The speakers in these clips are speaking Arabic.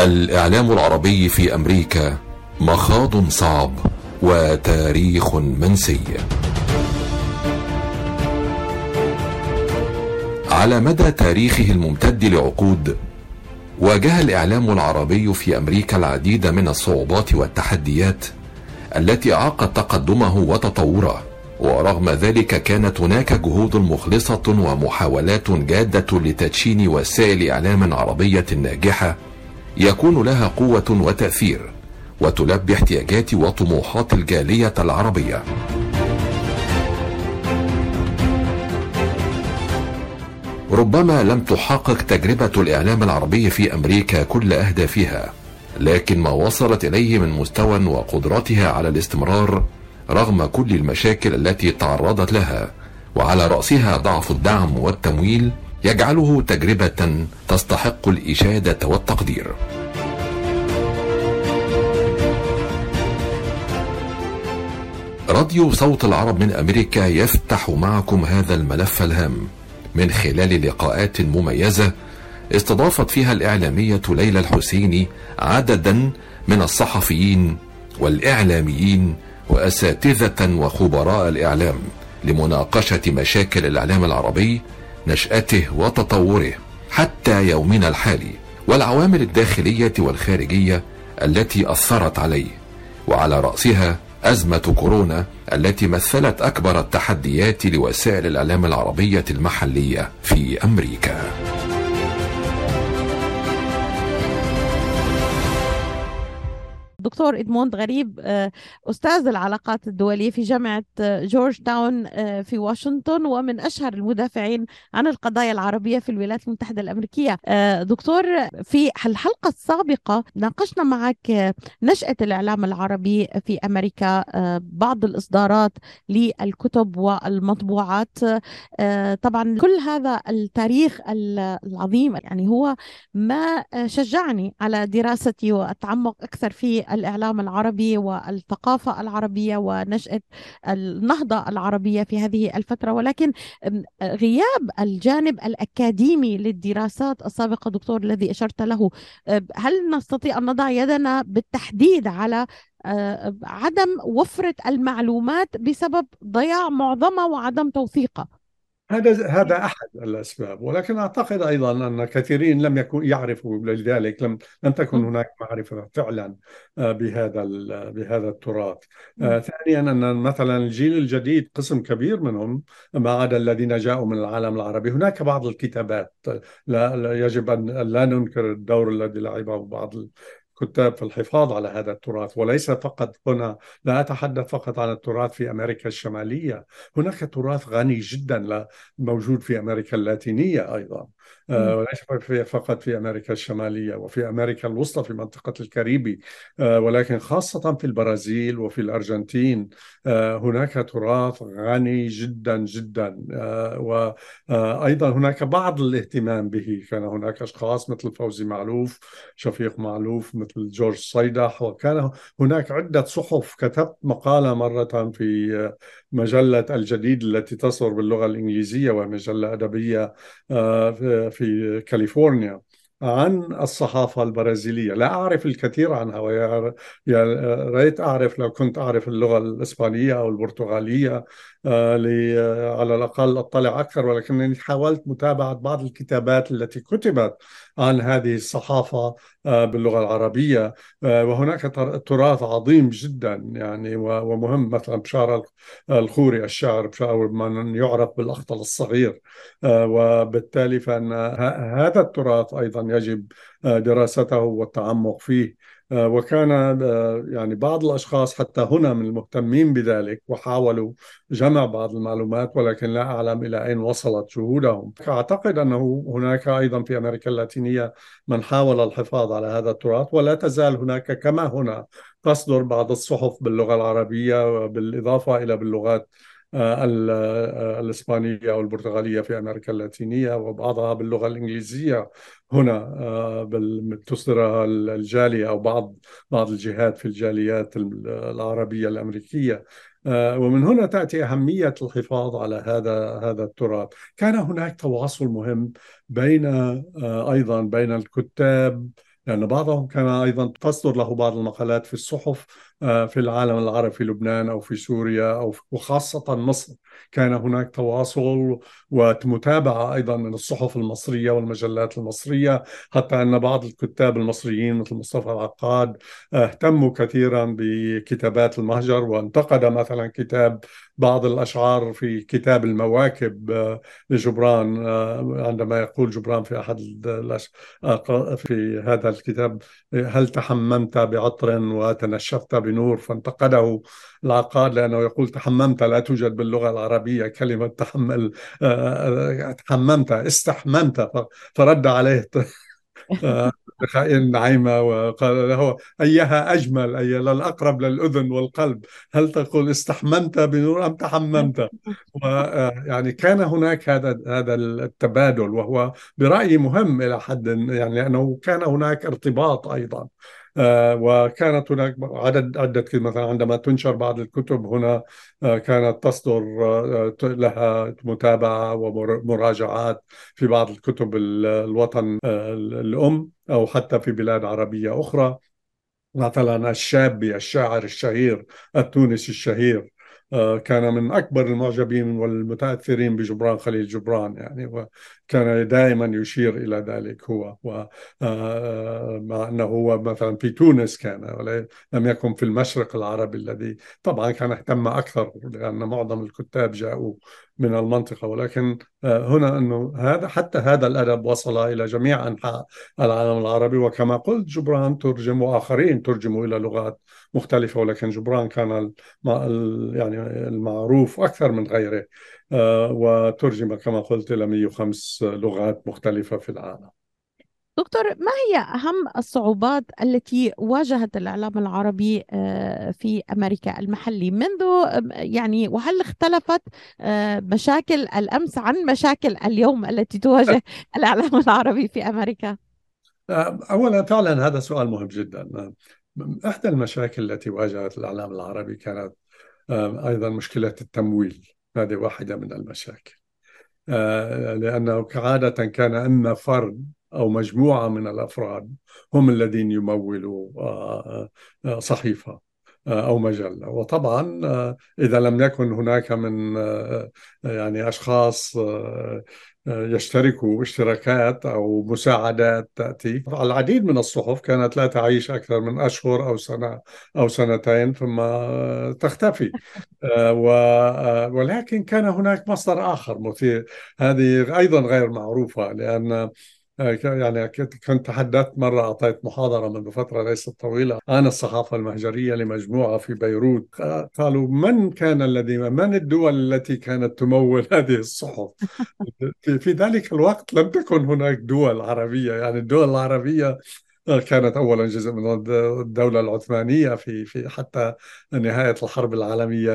الإعلام العربي في أمريكا مخاض صعب وتاريخ منسي. على مدى تاريخه الممتد لعقود واجه الإعلام العربي في أمريكا العديد من الصعوبات والتحديات التي أعاقت تقدمه وتطوره. ورغم ذلك كانت هناك جهود مخلصة ومحاولات جادة لتدشين وسائل إعلام عربية ناجحة يكون لها قوة وتأثير وتلبي احتياجات وطموحات الجالية العربية. ربما لم تحقق تجربة الإعلام العربي في أمريكا كل أهدافها، لكن ما وصلت إليه من مستوى وقدرتها على الاستمرار رغم كل المشاكل التي تعرضت لها، وعلى رأسها ضعف الدعم والتمويل يجعله تجربة تستحق الإشادة والتقدير. راديو صوت العرب من أمريكا يفتح معكم هذا الملف الهام من خلال لقاءات مميزة استضافت فيها الإعلامية ليلى الحسيني عددا من الصحفيين والإعلاميين وأساتذة وخبراء الإعلام لمناقشة مشاكل الإعلام العربي نشأته وتطوره حتى يومنا الحالي والعوامل الداخلية والخارجية التي أثرت عليه وعلى رأسها أزمة كورونا التي مثلت أكبر التحديات لوسائل الإعلام العربية المحلية في أمريكا. دكتور إدموند غريب أستاذ العلاقات الدولية في جامعة جورج تاون في واشنطن ومن أشهر المدافعين عن القضايا العربية في الولايات المتحدة الأمريكية. دكتور في الحلقة السابقة ناقشنا معك نشأة الإعلام العربي في أمريكا بعض الإصدارات للكتب والمطبوعات. طبعا كل هذا التاريخ العظيم يعني هو ما شجعني على دراستي والتعمق أكثر في الإعلام العربي والثقافة العربية ونشأة النهضة العربية في هذه الفترة. ولكن غياب الجانب الأكاديمي للدراسات السابقة دكتور الذي أشرت له هل نستطيع أن نضع يدنا بالتحديد على عدم وفرة المعلومات بسبب ضياع معظمها وعدم توثيقها؟ هذا هذا أحد الأسباب ولكن أعتقد أيضا أن كثيرين لم يكن يعرفوا لذلك لم لم تكن هناك معرفة فعلا بهذا بهذا التراث. ثانيا أن مثلا الجيل الجديد قسم كبير منهم ما عدا الذين جاءوا من العالم العربي. هناك بعض الكتابات لا, لا يجب ان لا ننكر الدور الذي لعبه بعض كتاب في الحفاظ على هذا التراث وليس فقط هنا لا أتحدث فقط عن التراث في أمريكا الشمالية. هناك تراث غني جدا موجود في أمريكا اللاتينية أيضا. وليس فقط في أمريكا الشمالية وفي أمريكا الوسطى في منطقة الكاريبي. ولكن خاصة في البرازيل وفي الأرجنتين هناك تراث غني جدا جدا. وأيضا هناك بعض الاهتمام به. كان هناك أشخاص مثل فوزي معلوف شفيق معلوف مثل جورج صيدح وكان هناك عدة صحف. كتبت مقالة مرة في مجلة الجديد التي تصدر باللغة الإنجليزية ومجلة أدبية في كاليفورنيا عن الصحافة البرازيلية. لا أعرف الكثير عنها ويا ريت أعرف لو كنت أعرف اللغة الإسبانية أو البرتغالية على الأقل أطلع أكثر ولكنني حاولت متابعة بعض الكتابات التي كتبت عن هذه الصحافة باللغة العربية وهناك تراث عظيم جدا يعني ومهم مثلا بشار الخوري الشاعر بشار من يعرف بالأخطل الصغير وبالتالي فإن هذا التراث أيضا يجب دراسته والتعمق فيه. وكان يعني بعض الأشخاص حتى هنا من المهتمين بذلك وحاولوا جمع بعض المعلومات ولكن لا أعلم إلى أين وصلت جهودهم. أعتقد أنه هناك أيضا في أمريكا اللاتينية من حاول الحفاظ على هذا التراث ولا تزال هناك كما هنا تصدر بعض الصحف باللغة العربية بالاضافه إلى باللغات الإسبانية أو البرتغالية في أمريكا اللاتينية وبعضها باللغة الإنجليزية. هنا تصدرها الجالية أو بعض بعض الجهات في الجاليات العربية الأمريكية. ومن هنا تأتي أهمية الحفاظ على هذا هذا التراث. كان هناك تواصل مهم بين أيضا بين الكتاب لأن بعضهم كان أيضا تصدر له بعض المقالات في الصحف آه، في العالم العربي في لبنان أو في سوريا أو وخاصة مصر. كان هناك تواصل ومتابعة أيضا من الصحف المصرية والمجلات المصرية حتى أن بعض الكتاب المصريين مثل مصطفى العقاد اهتموا كثيرا بكتابات المهجر وانتقد مثلا كتاب بعض الأشعار في كتاب المواكب آه، لجبران آه، عندما يقول جبران في أحد في هذا الكتاب هل تحممت بعطر وتنشفت بنور فانتقده العقاد لأنه يقول تحممت لا توجد باللغة العربية كلمة تحمل آه، تحممت استحممت فرد عليه خائن نعيمة وقال له أيها أجمل أي للأقرب للأذن والقلب هل تقول استحممت بنور أم تحممت؟ ويعني كان هناك هذا هذا التبادل وهو برأيي مهم إلى حد يعني لأنه كان هناك ارتباط أيضا. آه، وكانت هناك عدد عدة مثلا عندما تنشر بعض الكتب هنا آه، كانت تصدر آه، لها متابعة ومراجعات في بعض الكتب الوطن الأم أو حتى في بلاد عربية أخرى. مثلا الشابي الشاعر الشهير التونسي الشهير آه، كان من أكبر المعجبين والمتأثرين بجبران خليل جبران يعني. وكان دائما يشير إلى ذلك هو آه، آه، أنه هو مثلا في تونس كان لم يكن في المشرق العربي الذي طبعا كان اهتم أكثر لأن معظم الكتاب جاءوا من المنطقة ولكن هنا أنه هذا حتى هذا الأدب وصل إلى جميع أنحاء العالم العربي وكما قلت جبران ترجم وآخرين ترجموا إلى لغات مختلفة ولكن جبران كان يعني المعروف أكثر من غيره. آه، وترجم كما قلت إلى 105 لغات مختلفة في العالم. دكتور ما هي أهم الصعوبات التي واجهت الإعلام العربي آه، في أمريكا المحلي؟ منذ يعني وهل اختلفت آه، مشاكل الأمس عن مشاكل اليوم التي تواجه الإعلام العربي في أمريكا؟ أولا فعلا هذا سؤال مهم جدا. إحدى المشاكل التي واجهت الإعلام العربي كانت أيضا مشكلة التمويل. هذه واحدة من المشاكل. آه، لأنه كعادة كان إما فرد أو مجموعة من الأفراد هم الذين يمولوا آه، آه، صحيفة أو مجلة. وطبعا إذا لم يكن هناك من يعني أشخاص يشتركوا اشتراكات أو مساعدات تأتي. العديد من الصحف كانت لا تعيش أكثر من أشهر أو سنة أو سنتين ثم تختفي. آه، آه، ولكن كان هناك مصدر آخر مثير. هذه أيضا غير معروفة لأن يعني كنت تحدثت مرة أعطيت محاضرة منذ فترة ليست طويلة عن الصحافة المهجرية لمجموعة في بيروت. قالوا من كان الذي من الدول التي كانت تمول هذه الصحف؟ في ذلك الوقت لم تكن هناك دول عربية. يعني الدول العربية كانت اولا جزء من الدولة العثمانية في في حتى نهاية الحرب العالمية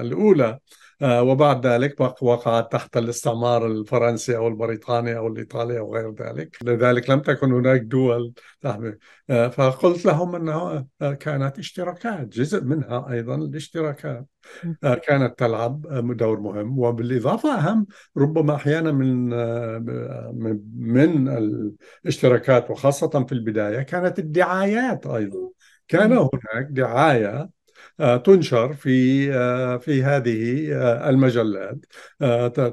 الأولى. آه، وبعد ذلك وقعت تحت الاستعمار الفرنسي أو البريطاني أو الإيطالي أو غير ذلك. لذلك لم تكن هناك دول تحمل آه، فقلت لهم أنها آه، كانت اشتراكات جزء منها أيضا الاشتراكات. كانت تلعب دور مهم. وبالإضافة أهم ربما أحيانا من من الاشتراكات وخاصة في البداية كانت الدعايات أيضا. كان هناك دعاية آه، تنشر في آه، في هذه آه، المجلات.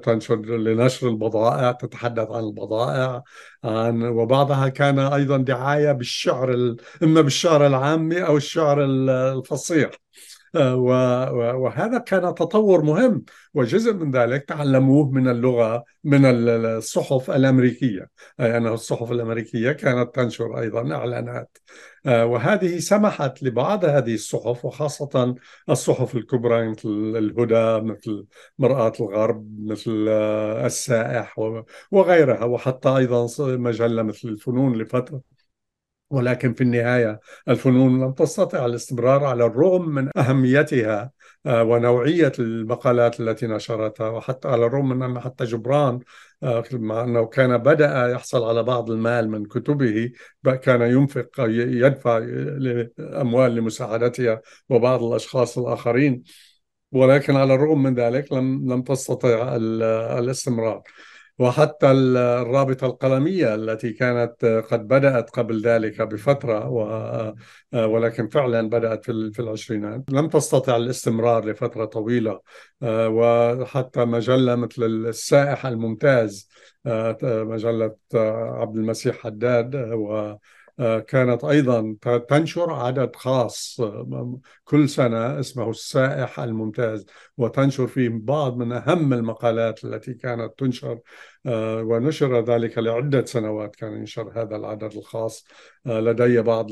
تنشر لنشر البضائع تتحدث عن البضائع عن وبعضها كان أيضا دعاية بالشعر إما بالشعر العامي أو الشعر الفصيح. وهذا كان تطور مهم وجزء من ذلك تعلموه من اللغة من الصحف الأمريكية. أي أن الصحف الأمريكية كانت تنشر أيضا إعلانات. آه، وهذه سمحت لبعض هذه الصحف وخاصة الصحف الكبرى مثل الهدى مثل مرآة الغرب مثل آه، السائح وغيرها وحتى أيضا مجلة مثل الفنون لفترة. ولكن في النهاية الفنون لم تستطع الاستمرار على الرغم من أهميتها آه، ونوعية المقالات التي نشرتها وحتى على الرغم من أن حتى جبران آه، مع أنه كان بدأ يحصل على بعض المال من كتبه كان ينفق يدفع أموال لمساعدتها وبعض الأشخاص الآخرين ولكن على الرغم من ذلك لم لم تستطع الاستمرار. وحتى الرابطة القلمية التي كانت قد بدأت قبل ذلك بفترة ولكن فعلا بدأت في العشرينات. لم تستطع الاستمرار لفترة طويلة وحتى مجلة مثل السائح الممتاز مجلة عبد المسيح حداد و كانت أيضا تنشر عدد خاص كل سنة اسمه السائح الممتاز وتنشر فيه بعض من أهم المقالات التي كانت تنشر ونشر ذلك لعدة سنوات كان ينشر هذا العدد الخاص لدي بعض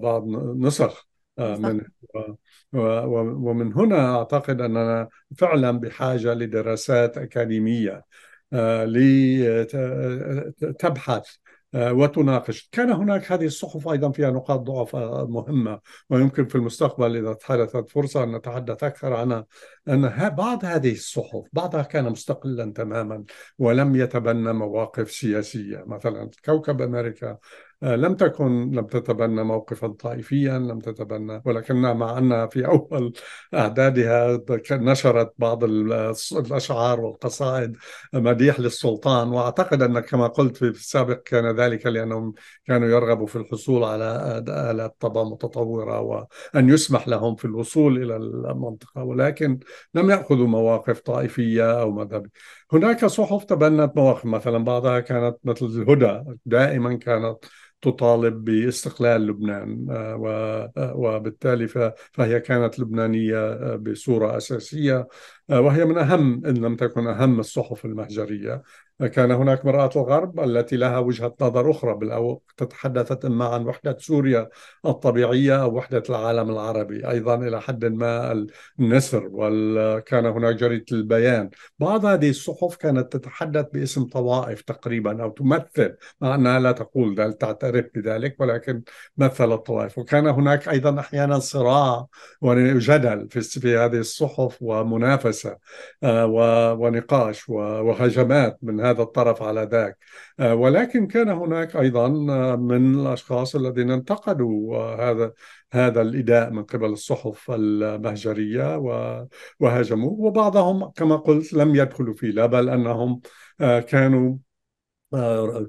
بعض نسخ من ومن هنا أعتقد أننا فعلا بحاجة لدراسات أكاديمية لتبحث آه، وتناقش. كان هناك هذه الصحف أيضا فيها نقاط ضعف مهمة ويمكن في المستقبل إذا حدثت فرصة أن نتحدث أكثر عنها أن بعض هذه الصحف بعضها كان مستقلا تماما ولم يتبنى مواقف سياسية. مثلا كوكب أمريكا لم تكن لم تتبنى موقفا طائفيا لم تتبنى ولكنها مع أنها في أول أعدادها نشرت بعض الأشعار والقصائد مديح للسلطان. وأعتقد أن كما قلت في السابق كان ذلك لأنهم كانوا يرغبوا في الحصول على آلات طبع متطورة وأن يسمح لهم في الوصول إلى المنطقة. ولكن لم يأخذوا مواقف طائفية أو مذهبية. هناك صحف تبنت مواقف. مثلا بعضها كانت مثل الهدى. دائما كانت تطالب باستقلال لبنان آه، آه، وبالتالي فهي كانت لبنانية آه، بصورة أساسية وهي من أهم إن لم تكن أهم الصحف المهجرية. كان هناك مرآة الغرب التي لها وجهة نظر أخرى بالأو تتحدثت إما عن وحدة سوريا الطبيعية أو وحدة العالم العربي أيضا إلى حد ما النسر وكان هناك جريدة البيان. بعض هذه الصحف كانت تتحدث باسم طوائف تقريبا أو تمثل مع أنها لا تقول ذلك تعترف بذلك ولكن مثل الطوائف. وكان هناك أيضا أحيانا صراع وجدل في هذه الصحف ومنافسة آه، ونقاش وهجمات من هذا الطرف على ذاك. آه، ولكن كان هناك أيضا آه، من الأشخاص الذين انتقدوا هذا هذا الإداء من قبل الصحف المهجرية وهاجموه. وبعضهم كما قلت لم يدخلوا فيه لا بل أنهم كانوا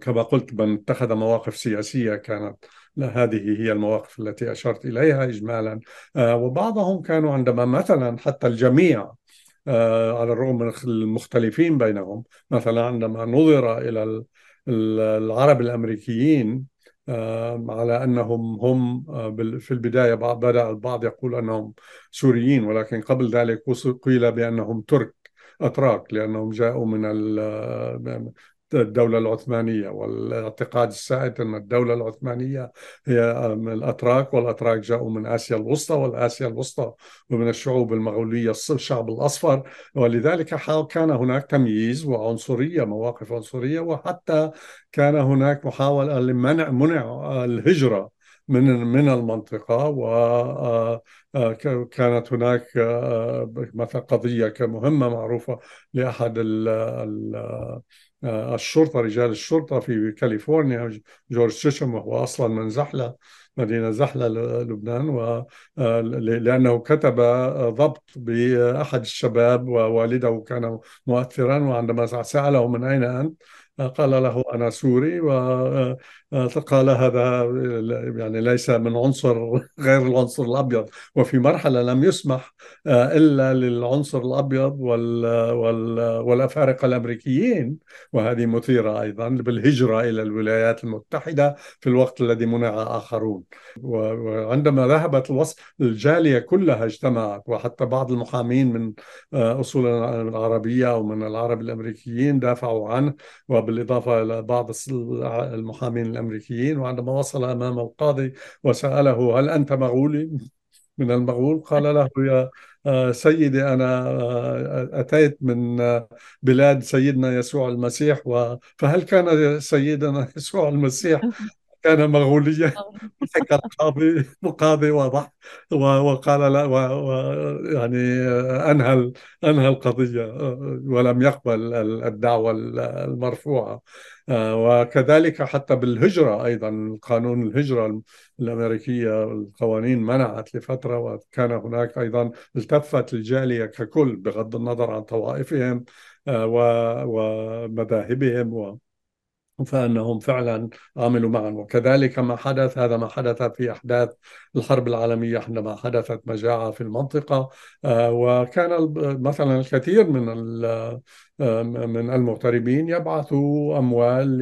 كما قلت من اتخذ مواقف سياسية كانت هذه هي المواقف التي أشرت إليها اجمالا. وبعضهم كانوا عندما مثلا حتى الجميع آه، على الرغم من المختلفين بينهم مثلا عندما نظر إلى العرب الأمريكيين آه، على أنهم هم آه، في البداية بدأ البعض يقول أنهم سوريين ولكن قبل ذلك قيل بأنهم ترك أتراك لأنهم جاءوا من الدولة العثمانية والاعتقاد السائد أن الدولة العثمانية هي من الأتراك والأتراك جاءوا من آسيا الوسطى والآسيا الوسطى ومن الشعوب المغولية الشعب الأصفر. ولذلك كان هناك تمييز وعنصرية مواقف عنصرية وحتى كان هناك محاولة لمنع منع الهجرة من من المنطقة. وكانت هناك مثلا قضية كمهمة معروفة لأحد الشرطة رجال الشرطة في كاليفورنيا جورج شيشم وهو أصلا من زحلة مدينة زحلة لبنان و لأنه كتب ضبط بأحد الشباب ووالده كان مؤثرا وعندما سأله من أين أنت قال له أنا سوري وقال هذا يعني ليس من عنصر غير العنصر الأبيض وفي مرحلة لم يسمح إلا للعنصر الأبيض والأفارقة الأمريكيين. وهذه مثيرة أيضا بالهجرة إلى الولايات المتحدة في الوقت الذي منع آخرون. وعندما ذهبت الوصف الجالية كلها اجتمعت. وحتى بعض المحامين من أصول العربية أو من العرب الأمريكيين دافعوا عنه. بالإضافة إلى بعض المحامين الأمريكيين وعندما وصل أمام القاضي وسأله هل أنت مغولي من المغول؟ قال له يا آه، سيدي أنا آه، أتيت من آه، بلاد سيدنا يسوع المسيح فهل كان سيدنا يسوع المسيح كان مغوليا. ضحك القاضي القاضي وضح وقال لا و يعني أنهى أنهى القضية ولم يقبل الدعوة المرفوعة. وكذلك حتى بالهجرة أيضا قانون الهجرة الأمريكية القوانين منعت لفترة وكان هناك أيضا التفت الجالية ككل بغض النظر عن طوائفهم ومذاهبهم فأنهم فعلا عملوا معا. وكذلك ما حدث هذا ما حدث في أحداث الحرب العالمية عندما حدثت مجاعة في المنطقة. آه، وكان مثلا الكثير من من المغتربين يبعثوا أموال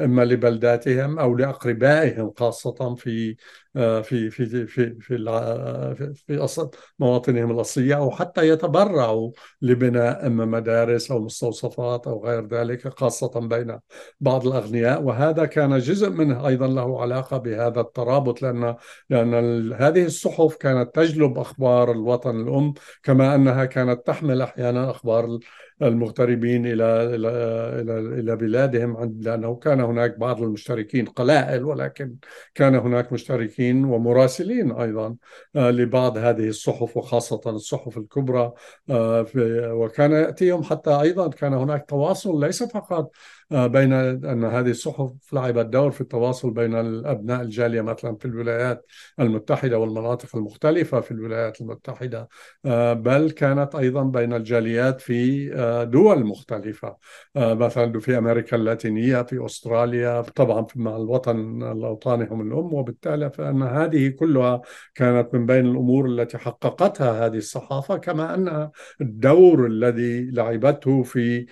إما لبلداتهم أو لأقربائهم خاصة في في في في في في, في مواطنهم الأصلية أو حتى يتبرعوا لبناء أما مدارس أو مستوصفات أو غير ذلك خاصة بين بعض الأغنياء. وهذا كان جزء منه أيضا له علاقة بهذا الترابط لأن لأن هذه الصحف كانت تجلب أخبار الوطن الأم كما أنها كانت تحمل أحيانا أخبار المغتربين إلى إلى إلى بلادهم لأنه كان هناك بعض المشتركين قلائل ولكن كان هناك مشتركين ومراسلين أيضا آه، لبعض هذه الصحف وخاصة الصحف الكبرى آه، وكان يأتيهم حتى أيضا كان هناك تواصل ليس فقط بين أن هذه الصحف لعبت دور في التواصل بين الأبناء الجالية مثلا في الولايات المتحدة والمناطق المختلفة في الولايات المتحدة. آه، بل كانت أيضا بين الجاليات في آه، دول مختلفة. مثلا في أمريكا اللاتينية في أستراليا طبعا مع الوطن الأوطانهم الأم وبالتالي فأن هذه كلها كانت من بين الأمور التي حققتها هذه الصحافة كما أن الدور الذي لعبته في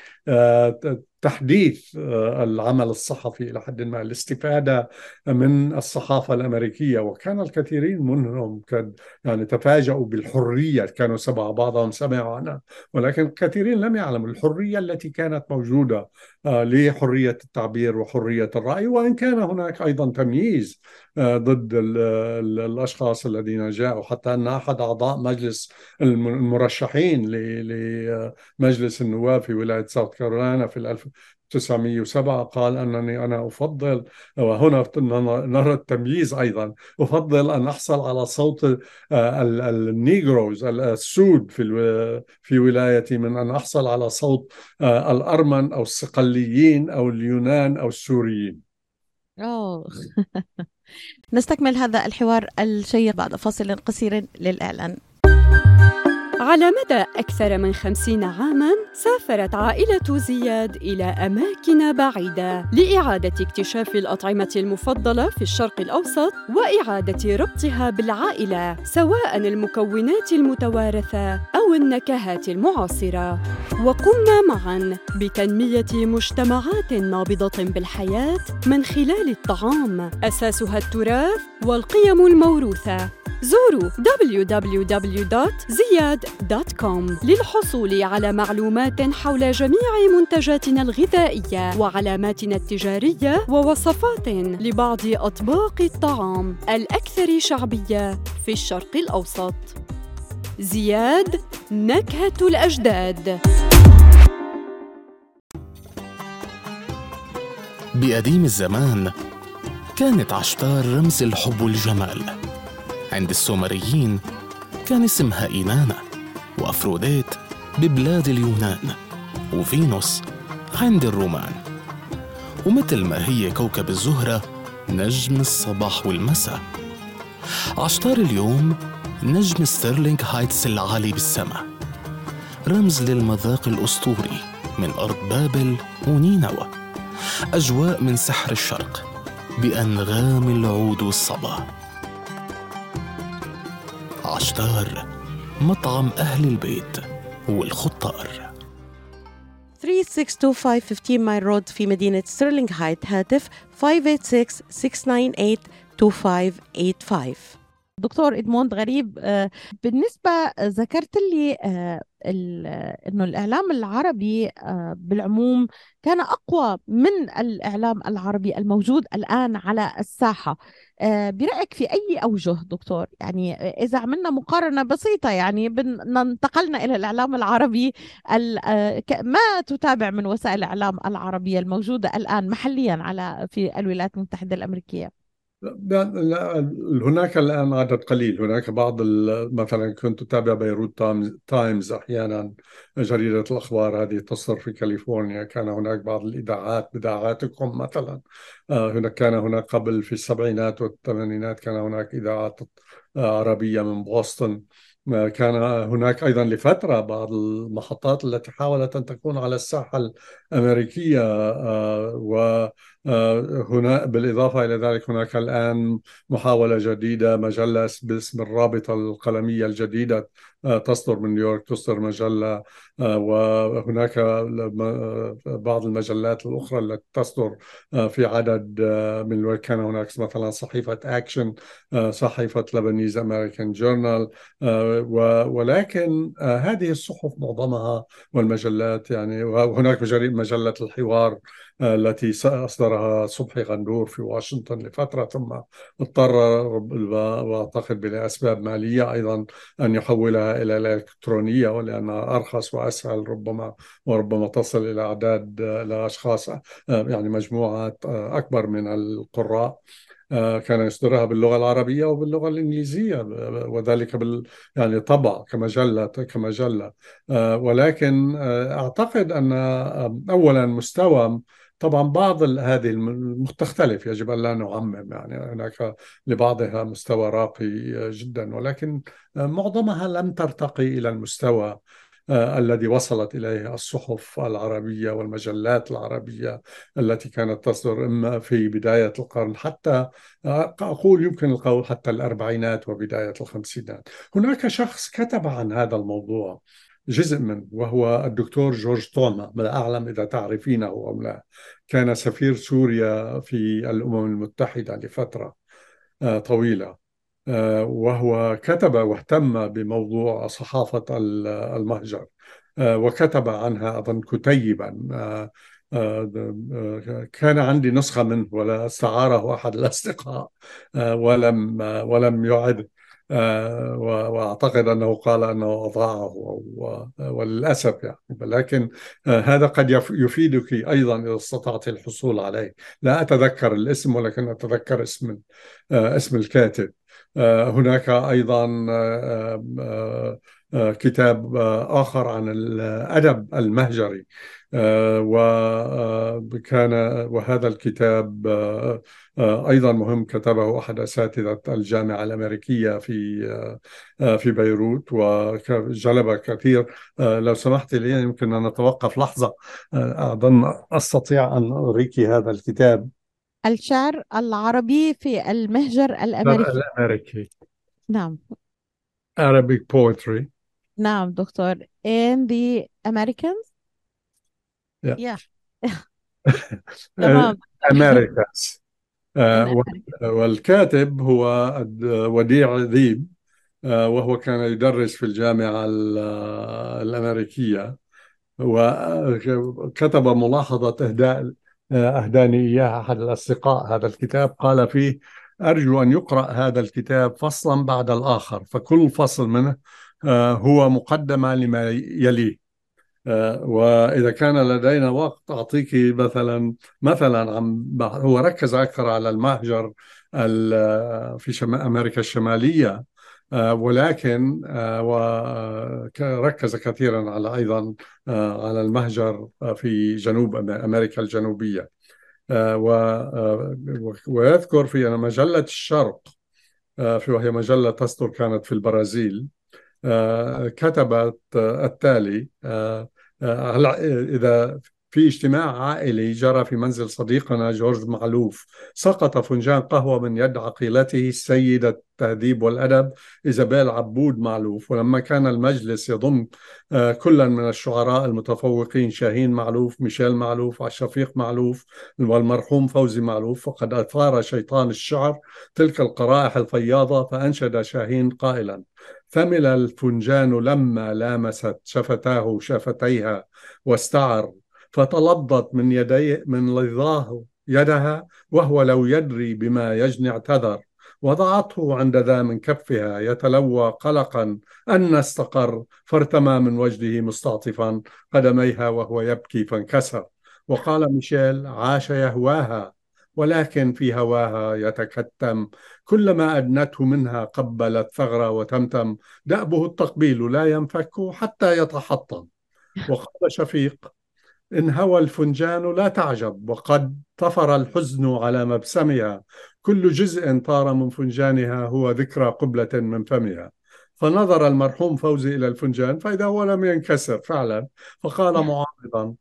تحديث آه، العمل الصحفي إلى حد ما الاستفادة من الصحافة الأمريكية. وكان الكثيرين منهم قد يعني تفاجؤوا بالحرية كانوا سمع بعضهم سمعوا عنها ولكن الكثيرين لم يعلموا الحرية التي كانت موجودة آه، لحرية التعبير وحرية الرأي. وإن كان هناك أيضا تمييز آه، ضد الأشخاص الذين جاءوا حتى أن أحد أعضاء مجلس المرشحين لمجلس النواب في ولاية ساوث كارولاينا في 1907 قال أنني أنا أفضل وهنا نرى التمييز أيضا. أفضل أن أحصل على صوت آه، النيغروز السود في في ولايتي من أن أحصل على صوت آه، الأرمن أو الصقليين أو اليونان أو السوريين. أوه. نستكمل هذا الحوار الشيق بعد فاصل قصير للإعلان على مدى أكثر من خمسين عاماً سافرت عائلة زياد إلى أماكن بعيدة لإعادة اكتشاف الأطعمة المفضلة في الشرق الأوسط وإعادة ربطها بالعائلة سواء المكونات المتوارثة أو النكهات المعاصرة. وقمنا معاً بتنمية مجتمعات نابضة بالحياة من خلال الطعام أساسها التراث والقيم الموروثة. زوروا www.ziyad.com للحصول على معلومات حول جميع منتجاتنا الغذائية وعلاماتنا التجارية ووصفات لبعض أطباق الطعام الأكثر شعبية في الشرق الأوسط. زياد نكهة الأجداد بقديم الزمان كانت عشتار رمز الحب والجمال عند السومريين كان اسمها إينانا وأفروديت ببلاد اليونان وفينوس عند الرومان. ومثل ما هي كوكب الزهرة نجم الصباح والمساء. عشتار اليوم نجم ستيرلينغ هايتس العالي بالسماء رمز للمذاق الأسطوري من أرض بابل ونينوى. أجواء من سحر الشرق بأنغام العود والصبا. عشتار مطعم أهل البيت والخطار. 3625 Mile Road في مدينة ستيرلينغ هايت هاتف 586-698-2585 دكتور إدموند غريب. آه، بالنسبة ذكرت لي آه، إنه الإعلام العربي آه، بالعموم كان أقوى من الإعلام العربي الموجود الآن على الساحة. آه، برأيك في أي أوجه دكتور؟ يعني إذا عملنا مقارنة بسيطة يعني انتقلنا إلى الإعلام العربي آه، ما تتابع من وسائل الإعلام العربية الموجودة الآن محليا على في الولايات المتحدة الأمريكية؟ هناك الآن عدد قليل. هناك بعض مثلا كنت أتابع بيروت تايمز أحيانا جريدة الأخبار هذه تصدر في كاليفورنيا. كان هناك بعض الإذاعات بإذاعاتكم مثلا. آه، هناك كان هناك قبل في السبعينات والثمانينات كان هناك إذاعات عربية من بوسطن. كان هناك أيضا لفترة بعض المحطات التي حاولت أن تكون على الساحة الأمريكية وهنا بالإضافة إلى ذلك هناك الآن محاولة جديدة مجلة باسم الرابطة القلمية الجديدة تصدر من نيويورك تصدر مجلة وهناك بعض المجلات الأخرى التي تصدر في عدد من كان هناك مثلا صحيفة أكشن صحيفة لبنيز أمريكان جورنال ولكن هذه الصحف معظمها والمجلات يعني وهناك مجلة الحوار التي أصدرها صبحي غندور في واشنطن لفترة ثم اضطر وأعتقد لأسباب مالية أيضا أن يحولها إلى الإلكترونية ولأنها أرخص وأسهل ربما وربما تصل إلى أعداد لأشخاص يعني مجموعات أكبر من القراء. كان يصدرها باللغة العربية وباللغة الإنجليزية وذلك بال يعني طبع كمجلة كمجلة ولكن أعتقد أن أولا مستوى طبعا بعض هذه تختلف يجب أن لا نعمم يعني هناك لبعضها مستوى راقي جدا ولكن معظمها لم ترتقي إلى المستوى الذي وصلت إليه الصحف العربية والمجلات العربية التي كانت تصدر إما في بداية القرن حتى أقول يمكن القول حتى الأربعينات وبداية الخمسينات. هناك شخص كتب عن هذا الموضوع جزء منه وهو الدكتور جورج توما لا أعلم إذا تعرفينه أو لا كان سفير سوريا في الأمم المتحدة لفترة طويلة وهو كتب واهتم بموضوع صحافة المهجر. وكتب عنها أظن كتيبا. كان عندي نسخة منه ولا استعاره أحد الأصدقاء ولم ولم يعد. آه، وأعتقد أنه قال أنه أضاعه وللأسف يعني. ولكن آه، هذا قد يفيدك أيضا إذا استطعت الحصول عليه. لا أتذكر الاسم ولكن أتذكر اسم آه، اسم الكاتب. هناك أيضا كتاب آخر عن الأدب المهجري. وكان وهذا الكتاب أيضا مهم كتبه أحد أساتذة الجامعة الأمريكية في في بيروت وجلب كثير. لو سمحت لي يمكن أن نتوقف لحظة. أظن أستطيع أن أريك هذا الكتاب. الشعر العربي في المهجر الأمريكي. الأمريكي. نعم. Arabic poetry. نعم دكتور. In the Americans yeah, yeah. تمام. Americans. آه، والكاتب هو وديع ذيب. آه، وهو كان يدرس في الجامعة الأمريكية. وكتب ملاحظة إهداء أهداني إياها أحد الأصدقاء هذا الكتاب. قال فيه أرجو أن يقرأ هذا الكتاب فصلا بعد الآخر فكل فصل منه هو مقدمة لما يليه آه، وإذا كان لدينا وقت أعطيك مثلا مثلا عم هو ركز أكثر على المهجر في شمال أمريكا الشمالية. آه، ولكن وركز كثيرا على أيضا على المهجر في جنوب أمريكا الجنوبية. ويذكر في مجلة الشرق وهي مجلة تصدر كانت في البرازيل. آه، كتبت التالي آه، إذا في اجتماع عائلي جرى في منزل صديقنا جورج معلوف سقط فنجان قهوة من يد عقيلته السيدة التهذيب والأدب إيزابيل عبود معلوف. ولما كان المجلس يضم آه، كلا من الشعراء المتفوقين شاهين معلوف ميشيل معلوف شفيق معلوف والمرحوم فوزي معلوف فقد أثار شيطان الشعر تلك القرائح الفياضة فأنشد شاهين قائلا ثمل الفنجان لما لامست شفتاه شفتيها واستعر فتلظت من يدي من لظاه يدها وهو لو يدري بما يجني اعتذر. وضعته عند ذا من كفها يتلوى قلقا. أن استقر فارتمى من وجهه مستعطفا. قدميها وهو يبكي فانكسر. وقال ميشيل عاش يهواها ولكن في هواها يتكتم. كلما أدنته منها قبلت ثغرة وتمتم. دأبه التقبيل لا ينفك حتى يتحطم. وقال شفيق إن هوى الفنجان لا تعجب وقد طفر الحزن على مبسمها. كل جزء طار من فنجانها هو ذكرى قبلة من فمها. فنظر المرحوم فوزي إلى الفنجان فإذا هو لم ينكسر فعلا فقال معارضا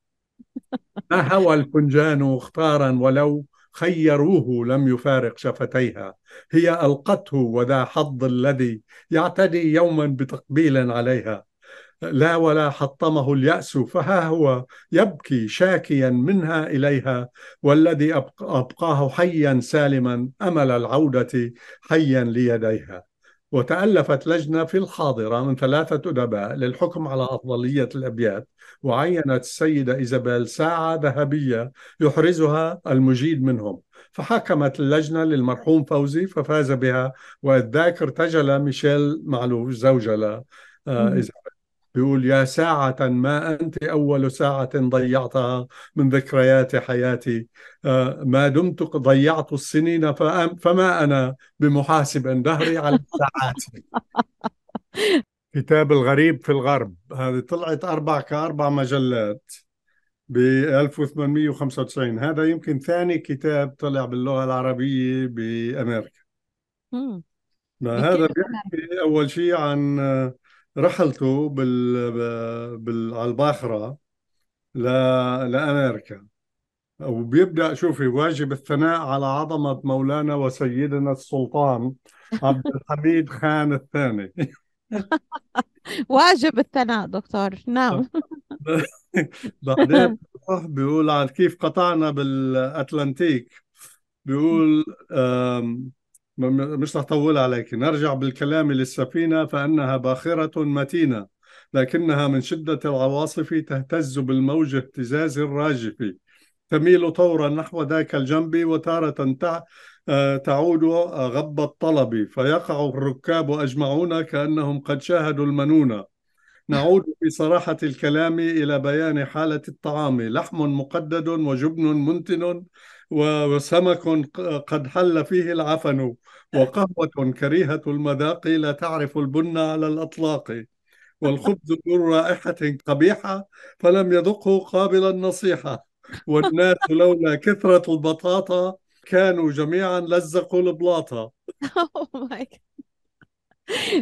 ما هوى الفنجان اختارا ولو خيروه لم يفارق شفتيها. هي ألقته وذا حظ الذي يعتدي يوما بتقبيل عليها. لا ولا حطمه اليأس فها هو يبكي شاكيا منها إليها والذي أبقاه حيا سالما أمل العودة حيا ليديها. وتألفت لجنة في الحاضرة من ثلاثة أدباء للحكم على أفضلية الأبيات وعينت السيدة إيزابيل ساعة ذهبية يحرزها المجيد منهم. فحكمت اللجنة للمرحوم فوزي ففاز بها وذاك ارتجل ميشيل معلوف زوجة لإيزابيل بيقول يا ساعة ما أنت أول ساعة ضيعتها من ذكريات حياتي. آه، ما دمت ضيعت السنين فما أنا بمحاسب دهري على الساعات كتاب الغريب في الغرب. هذه طلعت أربع كأربع مجلات ب 1895 هذا يمكن ثاني كتاب طلع باللغة العربية بأمريكا. هذا بيحكي أول شيء عن رحلته بال, بال... على الباخرة ل... لأمريكا. وبيبدأ شوفي واجب الثناء على عظمة مولانا وسيدنا السلطان عبد الحميد خان الثاني. واجب الثناء دكتور. نعم. بعدين بيقول عن كيف قطعنا بالأتلانتيك. بيقول مش رح طول عليك. نرجع بالكلام للسفينة فإنها باخرة متينة لكنها من شدة العواصف تهتز بالموج اهتزاز الراجف تميل طورا نحو ذاك الجنب وتارة آه، تعود غب الطلب. فيقع الركاب أجمعون كأنهم قد شاهدوا المنون نعود في صراحة الكلام إلى بيان حالة الطعام. لحم مقدد وجبن منتن وسمك قد حل فيه العفن وقهوة كريهة المذاق لا تعرف البن على الأطلاق والخبز ذو رائحة قبيحة فلم يذقه قابل النصيحة والناس لولا كثرة البطاطا كانوا جميعا لزقوا البلاطة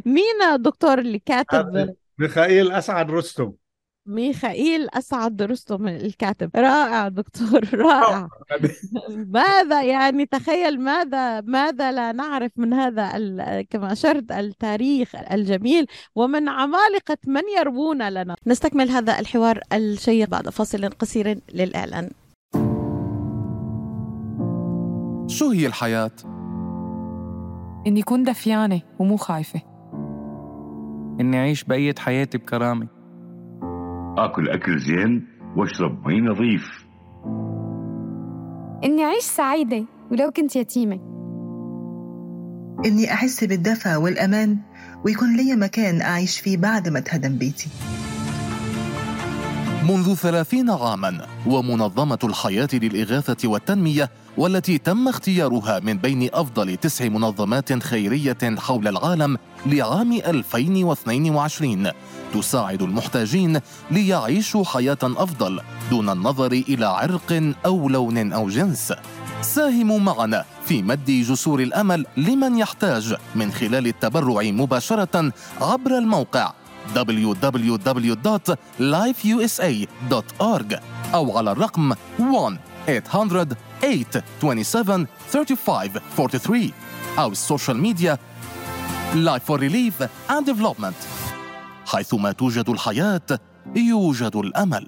مين دكتور اللي كاتب؟ ميخائيل أسعد رستم. ميخائيل أسعد رستم الكاتب. رائع دكتور رائع. ماذا يعني؟ تخيل ماذا ماذا لا نعرف من هذا كما أشرت التاريخ الجميل. ومن عمالقة من يروون لنا. نستكمل هذا الحوار الشيق بعد فاصل قصير للإعلان. شو هي الحياة؟ إني كون دفيانة ومو خايفة. إني أعيش بقية حياتي بكرامة. آكل أكل زين واشرب مي نظيف. إني أعيش سعيدة ولو كنت يتيمة. إني أحس بالدفى والأمان ويكون لي مكان أعيش فيه بعد ما تهدم بيتي. منذ ثلاثين عاما ومنظمة الحياة للإغاثة والتنمية والتي تم اختيارها من بين أفضل تسع منظمات خيرية حول العالم لعام 2022 تساعد المحتاجين ليعيشوا حياة أفضل دون النظر إلى عرق أو لون أو جنس. ساهموا معنا في مد جسور الأمل لمن يحتاج من خلال التبرع مباشرة عبر الموقع www.lifeusa.org أو على الرقم 1 800 827 35 43 أو ال social media Life for Relief and Development حيثما توجد الحياة يوجد الأمل.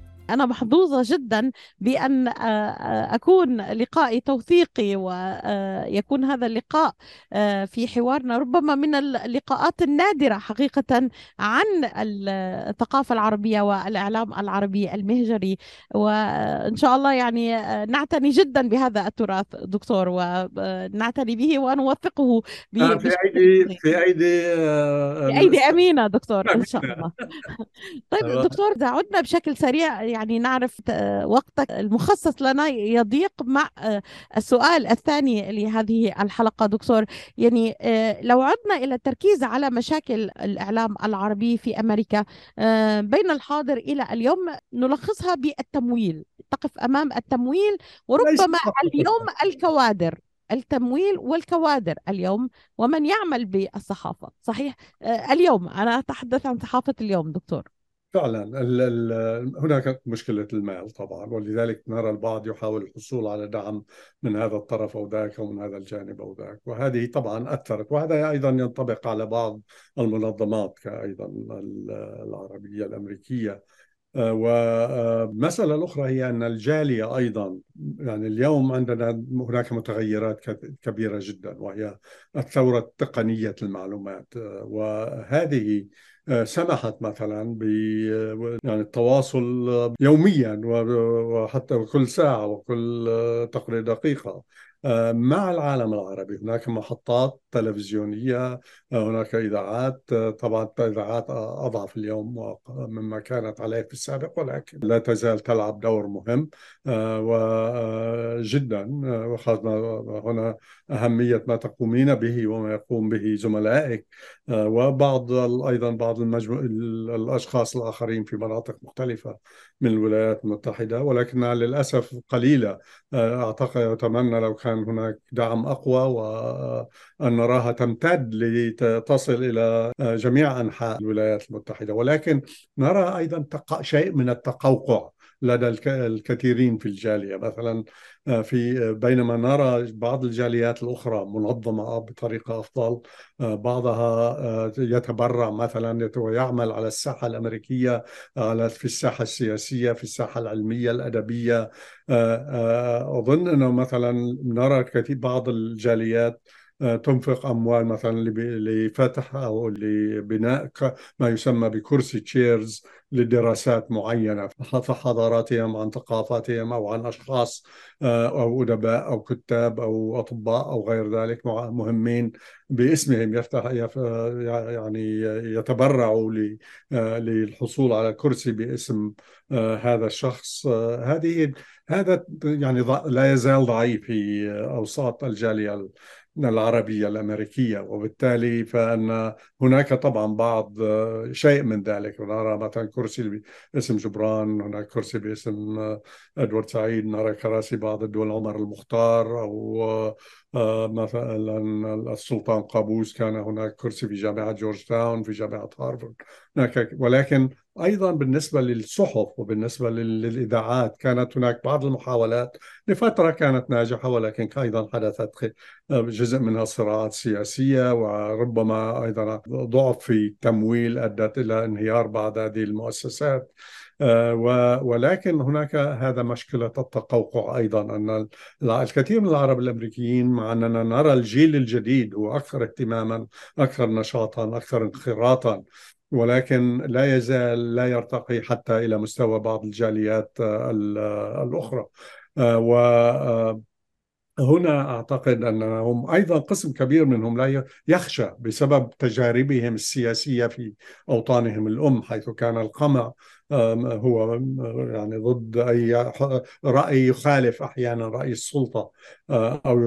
أنا محظوظة جدا بأن آه، آه، أكون لقائي توثيقي ويكون هذا اللقاء آه، في حوارنا. ربما من اللقاءات النادرة حقيقة عن الثقافة العربية والإعلام العربي المهجري. وإن شاء الله يعني نعتني جدا بهذا التراث دكتور ونعتني به ونوثقه في أيدي في أيدي في أيدي أمينة دكتور إن شاء الله. طيب دكتور إذا عدنا بشكل سريع يعني نعرف وقتك المخصص لنا يضيق مع السؤال الثاني لهذه الحلقة. دكتور يعني لو عدنا إلى التركيز على مشاكل الإعلام العربي في أمريكا بين الحاضر إلى اليوم نلخصها بالتمويل. تقف أمام التمويل وربما اليوم الكوادر. التمويل والكوادر اليوم ومن يعمل بالصحافة. صحيح؟ اليوم. أنا أتحدث عن صحافة اليوم دكتور. فعلا هناك مشكلة المال طبعا ولذلك نرى البعض يحاول الحصول على دعم من هذا الطرف أو ذاك أو من هذا الجانب أو ذاك. وهذه طبعا أثرت وهذا أيضا ينطبق على بعض المنظمات أيضا العربية الأمريكية. والمسألة الأخرى هي أن الجالية أيضا يعني اليوم عندنا هناك متغيرات كبيرة جدا وهي الثورة التقنية المعلومات وهذه سمحت مثلا ب يعني التواصل يوميا وحتى كل ساعة وكل تقريبا دقيقة. مع العالم العربي. هناك محطات تلفزيونية هناك إذاعات طبعا الإذاعات أضعف اليوم مما كانت عليه في السابق ولكن لا تزال تلعب دور مهم وجدا وخاصة هنا أهمية ما تقومين به وما يقوم به زملائك. وبعض أيضا بعض المجمو... الأشخاص الآخرين في مناطق مختلفة من الولايات المتحدة ولكنها للأسف قليلة. أعتقد أتمنى لو كان هناك دعم أقوى وأن نراها تمتد لتصل إلى جميع أنحاء الولايات المتحدة. ولكن نرى أيضا شيء من التقوقع. لدى الكثيرين في الجالية. مثلا في بينما نرى بعض الجاليات الأخرى منظمة بطريقة أفضل بعضها يتبرع مثلا ويعمل على الساحة الأمريكية على في الساحة السياسية في الساحة العلمية الأدبية. أظن إنه مثلا نرى كثير بعض الجاليات تنفق أموال مثلا لفتح أو لبناء ما يسمى بكرسي تشيرز لدراسات معينة في حضاراتهم عن ثقافاتهم أو عن أشخاص أو أدباء أو كتاب أو أطباء أو غير ذلك مهمين باسمهم يفتح يعني يتبرعوا للحصول على كرسي باسم هذا الشخص. هذه هذا يعني لا يزال ضعيف في أوساط الجالية العربية الأمريكية وبالتالي فأن هناك طبعا بعض شيء من ذلك. نرى مثلا كرسي باسم جبران هناك كرسي باسم أدوارد سعيد نرى كراسي بعض الدول عمر المختار أو مثلا السلطان قابوس كان هناك كرسي في جامعة جورج تاون في جامعة هارفارد ولكن أيضا بالنسبة للصحف وبالنسبة للإذاعات كانت هناك بعض المحاولات. لفترة كانت ناجحة ولكن أيضا حدثت جزء منها صراعات سياسية وربما أيضا ضعف في التمويل أدت إلى انهيار بعض هذه المؤسسات. ولكن هناك هذا مشكلة التقوقع أيضا أن الكثير من العرب الأمريكيين مع أننا نرى الجيل الجديد هو أكثر اهتماما أكثر نشاطا أكثر انخراطا ولكن لا يزال لا يرتقي حتى إلى مستوى بعض الجاليات الأخرى. و هنا أعتقد انهم أيضا قسم كبير منهم لا يخشى بسبب تجاربهم السياسية في أوطانهم الأم حيث كان القمع هو يعني ضد أي رأي يخالف أحيانا رأي السلطة أو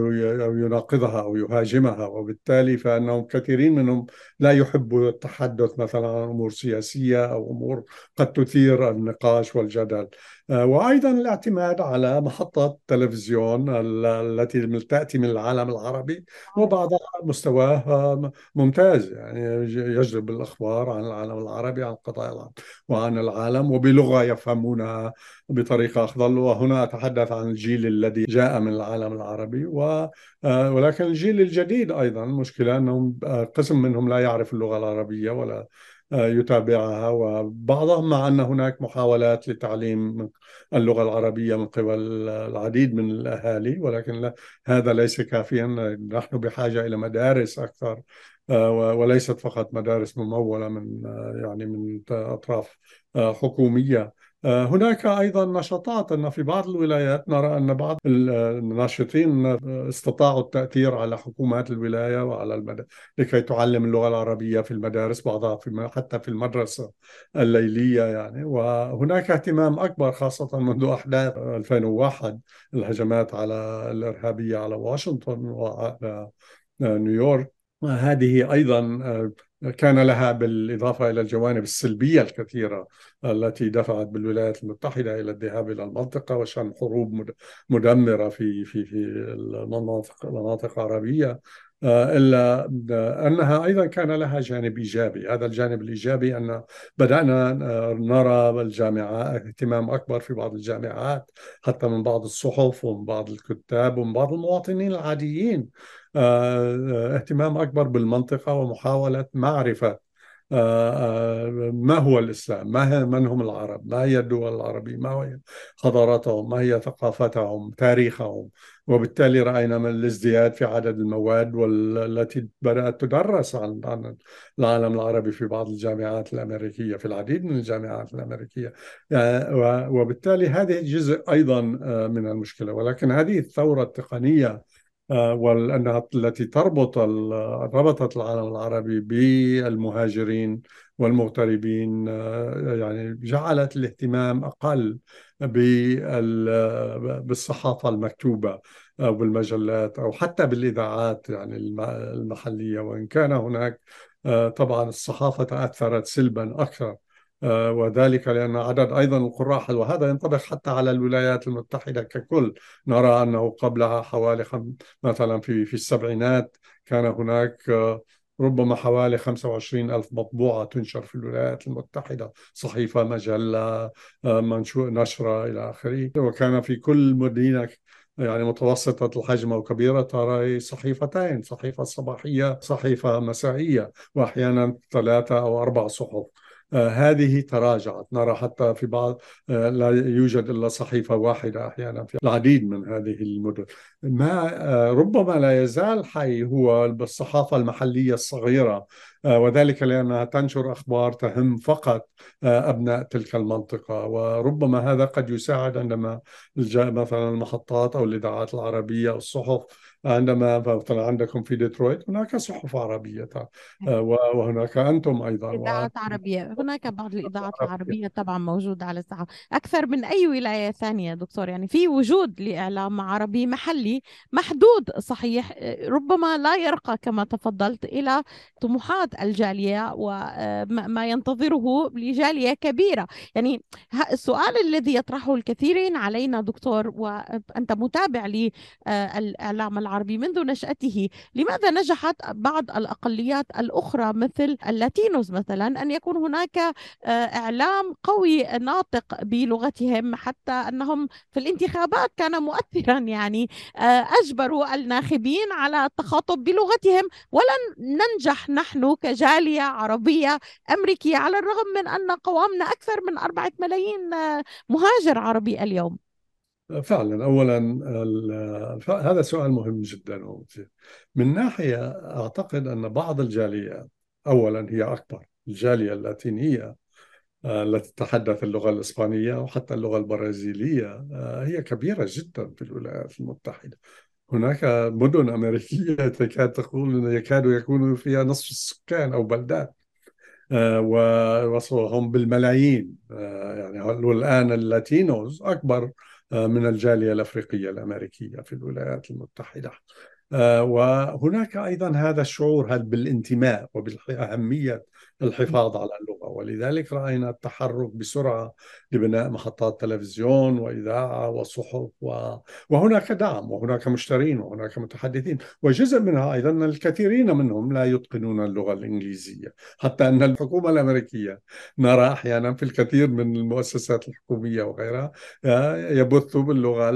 يناقضها أو يهاجمها. وبالتالي فإنهم كثيرين منهم لا يحبوا التحدث مثلا عن أمور سياسية أو أمور قد تثير النقاش والجدل. وأيضا الاعتماد على محطة تلفزيون التي تأتي من العالم العربي وبعضها مستواه ممتاز. يعني يجلب الأخبار عن العالم العربي عن قضايا وعن العالم وبلغة يفهمونها بطريقة أفضل. وهنا أتحدث عن الجيل الذي جاء من العالم العربي. و ولكن الجيل الجديد أيضا المشكلة أنهم قسم منهم لا يعرف اللغة العربية ولا يتابعها وبعضهم مع أن هناك محاولات لتعليم اللغة العربية من قبل العديد من الأهالي ولكن هذا ليس كافيا. نحن بحاجة إلى مدارس أكثر وليست فقط مدارس ممولة من يعني من أطراف حكومية. هناك أيضا نشاطات أن في بعض الولايات نرى أن بعض الناشطين استطاعوا التأثير على حكومات الولاية وعلى المد... لكي تعلم اللغة العربية في المدارس بعضها في حتى في المدرسة الليلية يعني. وهناك اهتمام أكبر خاصة منذ أحداث 2001 الهجمات على الإرهابية على واشنطن وعلى نيويورك. هذه أيضا آه، كان لها بالإضافة إلى الجوانب السلبية الكثيرة التي دفعت بالولايات المتحدة إلى الذهاب إلى المنطقة وشن حروب مدمرة في في في المناطق العربية إلا أنها أيضا كان لها جانب إيجابي. هذا الجانب الإيجابي أن بدأنا نرى الجامعات اهتمام أكبر في بعض الجامعات حتى من بعض الصحف ومن بعض الكتاب ومن بعض المواطنين العاديين. آه، اهتمام أكبر بالمنطقة ومحاولة معرفة آه، ما هو الإسلام؟ ما هي من هم العرب؟ ما هي الدول العربية؟ ما هي حضاراتهم ما هي ثقافتهم؟ تاريخهم؟ وبالتالي رأينا من الازدياد في عدد المواد والتي بدأت تدرس عن عن العالم العربي في بعض الجامعات الأمريكية في العديد من الجامعات الأمريكية. آه، وبالتالي هذه جزء أيضا آه، من المشكلة. ولكن هذه الثورة التقنية آه، وأنها التي تربط ربطت العالم العربي بالمهاجرين والمغتربين آه، يعني جعلت الاهتمام أقل بالصحافة المكتوبة أو بالمجلات أو حتى بالإذاعات يعني المحلية. وإن كان هناك آه، طبعا الصحافة تأثرت سلبا أكثر. آه، وذلك لأن عدد أيضا القراء وهذا ينطبق حتى على الولايات المتحدة ككل. نرى أنه قبلها حوالي خم... مثلا في في السبعينات كان هناك آه، ربما حوالي 25 ألف مطبوعة تنشر في الولايات المتحدة صحيفة مجلة آه، منشور نشرة إلى آخره. وكان في كل مدينة يعني متوسطة الحجم أو كبيرة ترى صحيفتين صحيفة صباحية صحيفة مسائية وأحيانا ثلاثة أو أربع صحف. آه، هذه تراجعت. نرى حتى في بعض آه، لا يوجد إلا صحيفة واحدة أحيانا في العديد من هذه المدن. ما آه، ربما لا يزال حي هو الصحافة المحلية الصغيرة وذلك لأنها تنشر أخبار تهم فقط أبناء تلك المنطقة. وربما هذا قد يساعد عندما مثلا المحطات أو الإذاعات العربية أو الصحف عندما مثلا عندكم في ديترويت هناك صحف عربية آه، وهناك أنتم أيضا إذاعات عربية هناك بعض الإذاعات العربية طبعا موجودة على الساحة. أكثر من أي ولاية ثانية دكتور يعني في وجود لإعلام عربي محلي محدود صحيح ربما لا يرقى كما تفضلت إلى طموحات الجالية وما آه، ينتظره لجالية كبيرة. يعني السؤال الذي يطرحه الكثيرين علينا دكتور وأنت متابع للإعلام العربي العربي منذ نشأته لماذا نجحت بعض الأقليات الأخرى مثل اللاتينوز مثلا؟ أن يكون هناك آه، إعلام قوي ناطق بلغتهم حتى أنهم في الانتخابات كان مؤثرا يعني آه، أجبروا الناخبين على التخاطب بلغتهم. ولن ننجح نحن كجالية عربية أمريكية على الرغم من أن قوامنا أكثر من أربعة ملايين آه، مهاجر عربي اليوم. فعلا اولا هذا سؤال مهم جدا من ناحية أعتقد أن بعض الجاليات اولا هي أكبر الجالية اللاتينية آه، التي تتحدث اللغة الإسبانية وحتى اللغة البرازيلية آه، هي كبيرة جدا في الولايات المتحدة. هناك مدن أمريكية تكاد تقول يكاد يكون فيها نصف السكان أو بلدات آه، ووصلهم بالملايين يعني والآن اللاتينوز أكبر من الجالية الأفريقية الأمريكية في الولايات المتحدة. آه، وهناك أيضا هذا الشعور بالانتماء وبأهمية الحفاظ على اللغة ولذلك رأينا التحرك بسرعة لبناء محطات تلفزيون وإذاعة وصحف و... وهناك دعم وهناك مشترين وهناك متحدثين وجزء منها أيضا الكثيرين منهم لا يتقنون اللغة الإنجليزية. حتى أن الحكومة الأمريكية نرى أحيانا في الكثير من المؤسسات الحكومية وغيرها يبثوا باللغة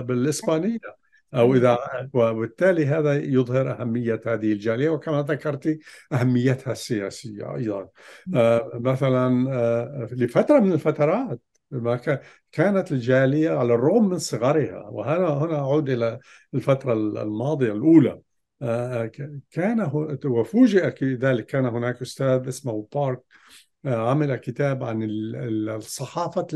بالإسبانية. أو إذا وبالتالي هذا يظهر أهمية هذه الجالية وكما ذكرت أهميتها السياسية أيضا. آه، مثلا آه، لفترة من الفترات ما كانت الجالية على الرغم من صغرها وهنا هنا أعود إلى الفترة الماضية الأولى. آه، كان وفوجئ ذلك كان هناك أستاذ اسمه بارك عمل كتاب عن الصحافة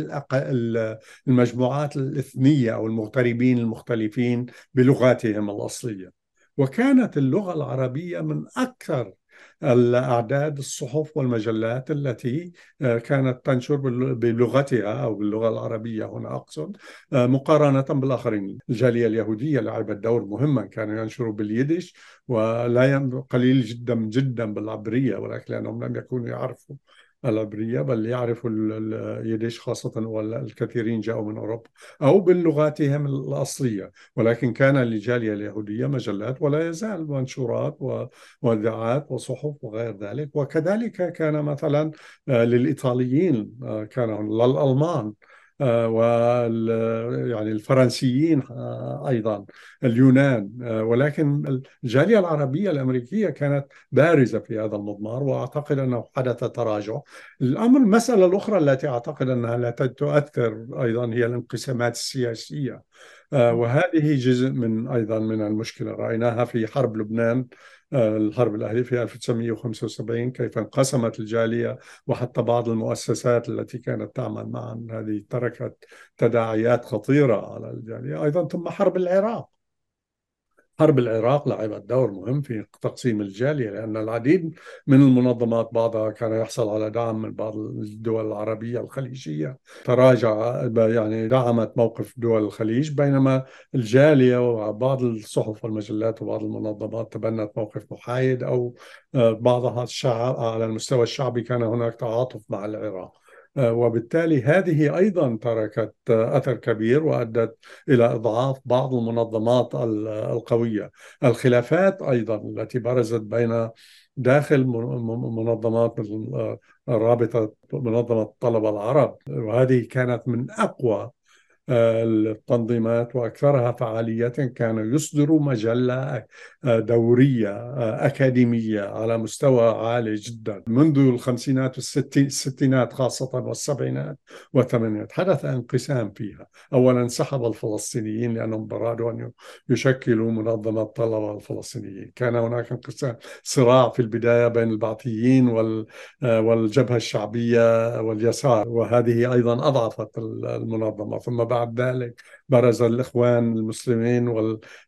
المجموعات الإثنية أو المغتربين المختلفين بلغاتهم الأصلية. وكانت اللغة العربية من أكثر الأعداد الصحف والمجلات التي آه، كانت تنشر بلغتها أو باللغة العربية هنا أقصد آه، مقارنة بالآخرين. الجالية اليهودية لعبت دور مهما كانوا ينشروا باليدش ولا قليل جدا جدا بالعبرية ولكن لأنهم لم يكونوا يعرفوا العبرية بل يعرفوا اليديش خاصة والكثيرين جاءوا من أوروبا أو بلغاتهم الأصلية. ولكن كان للجالية اليهودية مجلات ولا يزال منشورات وإذاعات وصحف وغير ذلك. وكذلك كان مثلا آه، للإيطاليين آه، كان للألمان. وال يعني الفرنسيين آه، أيضا اليونان آه، ولكن الجالية العربية الأمريكية كانت بارزة في هذا المضمار وأعتقد أنه حدث تراجع. الأمر المسألة الأخرى التي أعتقد أنها لا تؤثر أيضا هي الانقسامات السياسية. وهذه جزء من أيضا من المشكلة. رأيناها في حرب لبنان الحرب الأهلية في 1975 كيف انقسمت الجالية وحتى بعض المؤسسات التي كانت تعمل معا. هذه تركت تداعيات خطيرة على الجالية. أيضا ثم حرب العراق. حرب العراق لعبت دور مهم في تقسيم الجالية لأن العديد من المنظمات بعضها كان يحصل على دعم من بعض الدول العربية الخليجية. تراجع يعني دعمت موقف دول الخليج بينما الجالية وبعض الصحف والمجلات وبعض المنظمات تبنت موقف محايد أو بعضها الشعب على المستوى الشعبي كان هناك تعاطف مع العراق. آه، وبالتالي هذه أيضا تركت أثر كبير وأدت إلى إضعاف بعض المنظمات القوية. الخلافات أيضا التي برزت بين داخل منظمات رابطة منظمة الطلبه العرب وهذه كانت من أقوى التنظيمات وأكثرها فعالية كانوا يصدروا مجلة دورية أكاديمية على مستوى عالي جدا منذ الخمسينات والستينات خاصة والسبعينات والثمانينات. حدث انقسام فيها. اولا انسحب الفلسطينيين لانهم أرادوا أن يشكلوا منظمة الطلبة الفلسطينيين. كان هناك انقسام صراع في البداية بين البعثيين والجبهة الشعبية واليسار وهذه أيضا أضعفت المنظمة. ثم بعد ذلك. برز الإخوان المسلمين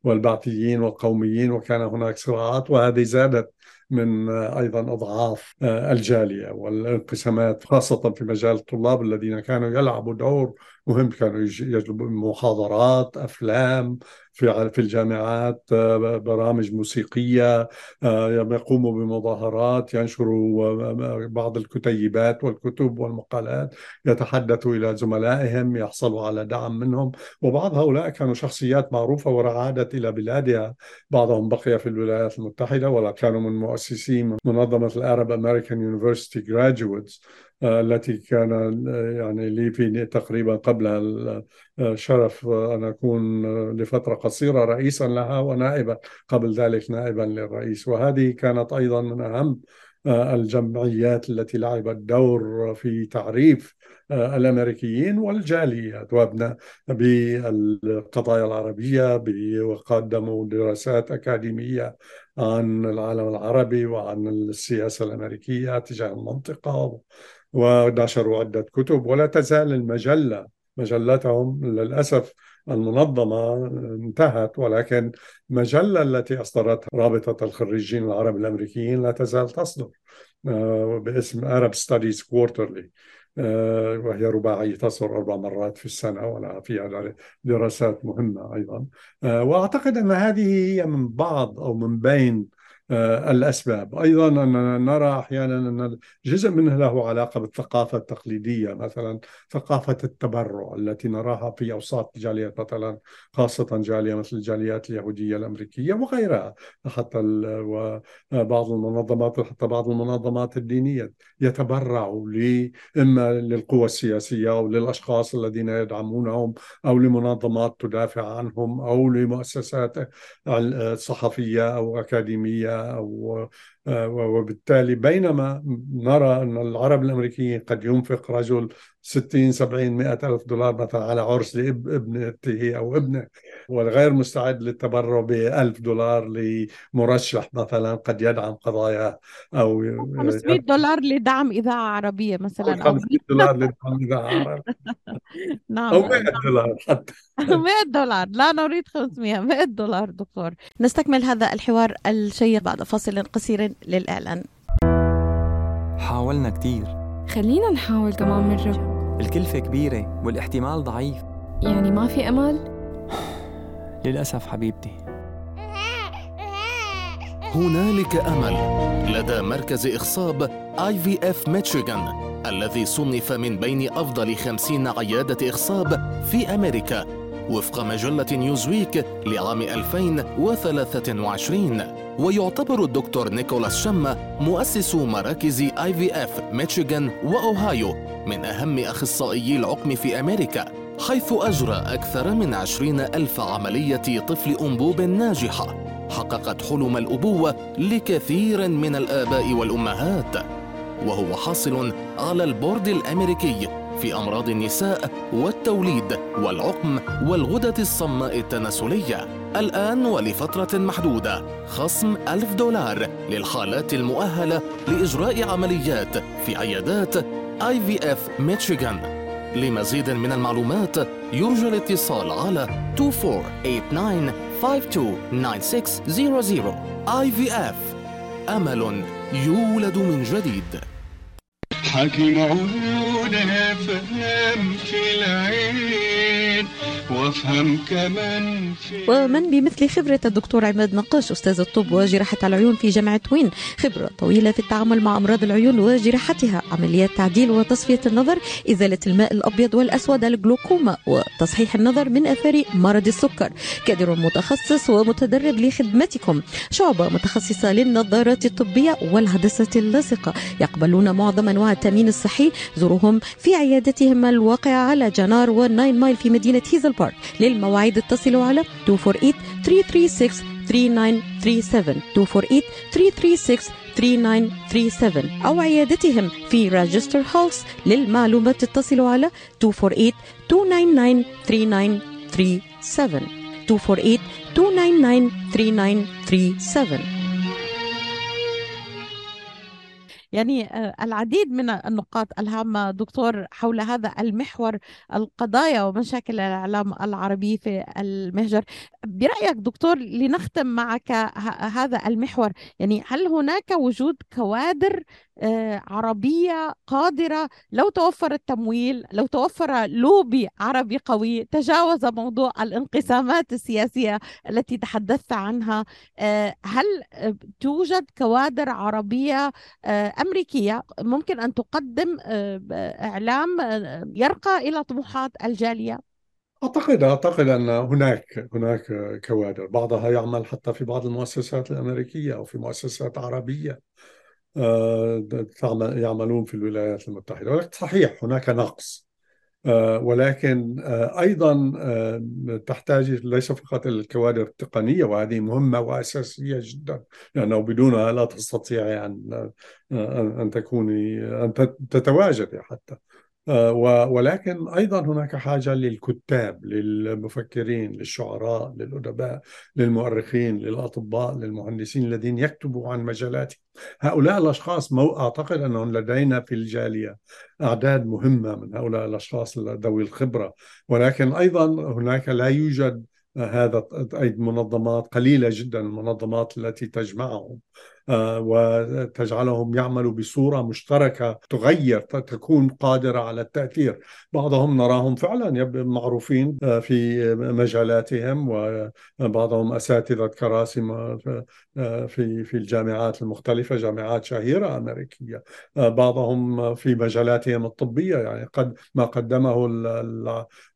والبعثيين والقوميين وكان هناك صراعات وهذه زادت من أيضا أضعاف الجالية والانقسامات خاصة في مجال الطلاب الذين كانوا يلعبوا دور مهم كانوا يجلبوا محاضرات أفلام في في الجامعات آه، برامج موسيقية آه، يقوموا بمظاهرات ينشروا آه، بعض الكتيبات والكتب والمقالات يتحدثوا إلى زملائهم يحصلوا على دعم منهم. وبعض هؤلاء كانوا شخصيات معروفة وعادت إلى بلادها. بعضهم بقي في الولايات المتحدة ولا كانوا من مؤسسي منظمة ال Arab American University Graduates التي كان يعني لي في تقريبا قبل الشرف أن أكون لفترة قصيرة رئيسا لها ونائبا قبل ذلك نائبا للرئيس. وهذه كانت أيضا من أهم الجمعيات التي لعبت دور في تعريف الأمريكيين والجاليات وابناء بالقضايا العربية وقدموا دراسات أكاديمية عن العالم العربي وعن السياسة الأمريكية تجاه المنطقة ونشروا عدة كتب ولا تزال المجلة مجلتهم للأسف المنظمة انتهت ولكن المجلة التي أصدرتها رابطة الخريجين العرب الأمريكيين لا تزال تصدر آه، باسم Arab Studies Quarterly. وهي رباعية تصدر أربع مرات في السنة ولها فيها دراسات مهمة أيضا. آه، وأعتقد أن هذه هي من بعض أو من بين آه، الأسباب. أيضا أننا نرى أحيانا أن جزء منها له علاقة بالثقافة التقليدية مثلا ثقافة التبرع التي نراها في أوساط الجاليات مثلا خاصة جالية مثل الجاليات اليهودية الأمريكية وغيرها حتى وبعض المنظمات وحتى بعض المنظمات الدينية يتبرعوا إما للقوى السياسية أو للأشخاص الذين يدعمونهم أو لمنظمات تدافع عنهم أو لمؤسسات صحفية أو أكاديمية أو وبالتالي بينما نرى أن العرب الأمريكيين قد ينفق رجل 60 70 100 ألف دولار مثلا على عرس لابنته أو ابنه والغير مستعد للتبرع ب 1000 دولار لمرشح مثلا قد يدعم قضاياه أو 500 دولار لدعم إذاعة عربية مثلا أو 500 دولار لدعم إذاعة عربية. نعم أو 100 دولار حتى. 100 دولار. لا نريد 500 100 دولار دكتور. نستكمل هذا الحوار الشيق بعد فاصل قصير. للإعلان. حاولنا كتير. خلينا نحاول كمان مرة الكلفة كبيرة والاحتمال ضعيف. يعني ما في أمل؟ للأسف حبيبتي. هنالك أمل. لدى مركز إخصاب IVF ميشيغان الذي صنف من بين أفضل خمسين عيادة إخصاب في أمريكا. وفق مجلة نيوزويك لعام 2023 ويعتبر الدكتور نيكولاس شما مؤسس مراكز IVF ميشيغان وأوهايو من أهم أخصائيي العقم في أمريكا حيث أجرى أكثر من عشرين ألف عملية طفل أنبوب ناجحة. حققت حلم الأبوة لكثير من الآباء والأمهات. وهو حاصل على البورد الأمريكي في أمراض النساء والتوليد والعقم والغدة الصماء التناسلية. الآن ولفترة محدودة. خصم ألف دولار للحالات المؤهلة لإجراء عمليات في عيادات IVF ميشيغان لمزيد من المعلومات يرجى الاتصال على 2489 IVF أمل يولد من جديد. حكيم عيونها فهم في العين. وافهم كمان في ومن بمثل خبرة الدكتور عماد نقاش أستاذ الطب وجراحة العيون في جامعة وين. خبرة طويلة في التعامل مع أمراض العيون وجراحتها عمليات تعديل وتصفية النظر إزالة الماء الأبيض والأسود الجلوكوما وتصحيح النظر من أثار مرض السكر. كادر متخصص ومتدرب لخدمتكم. شعبة متخصصة للنظارات الطبية والهندسة اللاصقة. يقبلون معظم أنواع التأمين الصحي زوروهم في عيادتهم الواقعة على جنار والناين مايل في مدينة هيزل بارك. للمواعيد اتصلوا على 248 336 3937 248 336 3937 أو عيادتهم في راجستر هاوس للمعلومات اتصلوا على 248 299 يعني العديد من النقاط الهامة دكتور حول هذا المحور القضايا ومشاكل الإعلام العربي في المهجر. برأيك دكتور لنختم معك هذا المحور يعني هل هناك وجود كوادر عربية قادرة لو توفر التمويل لو توفر لوبي عربي قوي تجاوز موضوع الانقسامات السياسية التي تحدثت عنها. هل توجد كوادر عربية أمريكية ممكن أن تقدم إعلام يرقى إلى طموحات الجالية؟ أعتقد أعتقد أن هناك هناك كوادر. بعضها يعمل حتى في بعض المؤسسات الأمريكية أو في مؤسسات عربية. يعملون في الولايات المتحدة. ولكن صحيح هناك نقص. ولكن أيضا تحتاج ليس فقط الكوادر التقنية وهذه مهمة وأساسية جدا لأنه بدونها لا تستطيع أن أن تكوني أن تتواجدي حتى. ولكن أيضا هناك حاجة للكتاب للمفكرين للشعراء للأدباء للمؤرخين للأطباء للمهندسين الذين يكتبوا عن مجالاتهم. هؤلاء الأشخاص مو أعتقد أنهم لدينا في الجالية أعداد مهمة من هؤلاء الأشخاص ذوي الخبرة. ولكن أيضا هناك لا يوجد هذا منظمات قليلة جدا المنظمات التي تجمعهم. آه، وتجعلهم يعملوا بصورة مشتركة تغير تكون قادرة على التأثير. بعضهم نراهم فعلا معروفين آه، في مجالاتهم وبعضهم أساتذة كراسي آه، في في الجامعات المختلفة جامعات شهيرة أمريكية. بعضهم في مجالاتهم الطبية يعني قد ما قدمه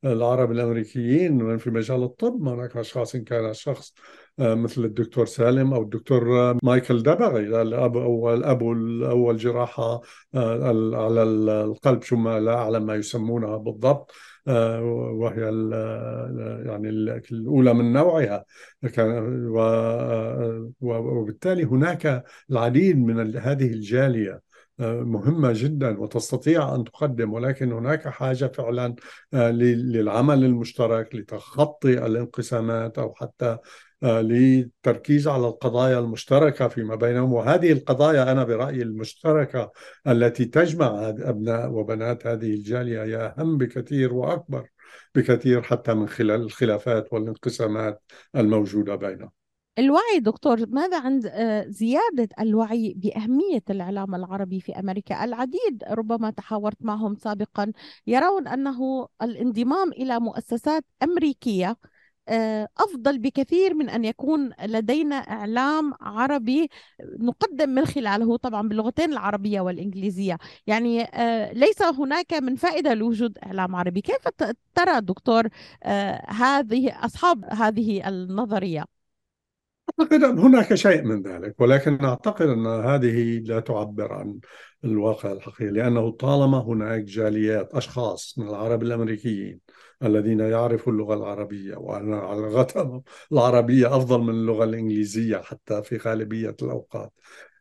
العرب الأمريكيين في مجال الطب هناك أشخاص إن كان آه، مثل الدكتور سالم أو الدكتور مايكل دبغي الاب اول أبو اول جراحه آه، على القلب ما لا أعلم ما يسمونها بالضبط آه، وهي يعني الأولى من نوعها. وبالتالي هناك العديد من هذه الجالية. مهمة جدا وتستطيع أن تقدم ولكن هناك حاجة فعلا للعمل المشترك لتخطي الانقسامات أو حتى آه، للتركيز على القضايا المشتركة فيما بينهم. وهذه القضايا أنا برأيي المشتركة التي تجمع أبناء وبنات هذه الجالية هي أهم بكثير وأكبر بكثير حتى من خلال الخلافات والانقسامات الموجودة بينهم. الوعي دكتور ماذا عن آه، زيادة الوعي بأهمية الإعلام العربي في أمريكا العديد؟ ربما تحاورت معهم سابقا يرون أنه الانضمام إلى مؤسسات أمريكية آه، أفضل بكثير من أن يكون لدينا إعلام عربي نقدم من خلاله طبعا باللغتين العربية والإنجليزية. يعني آه، ليس هناك من فائدة لوجود إعلام عربي. كيف ترى دكتور هذه أصحاب هذه النظرية؟ أعتقد أن هناك شيء من ذلك ولكن أعتقد أن هذه لا تعبر عن الواقع الحقيقي لأنه طالما هناك جاليات أشخاص من العرب الأمريكيين الذين يعرفوا اللغة العربية وأن لغتهم العربية أفضل من اللغة الإنجليزية حتى في غالبية الأوقات.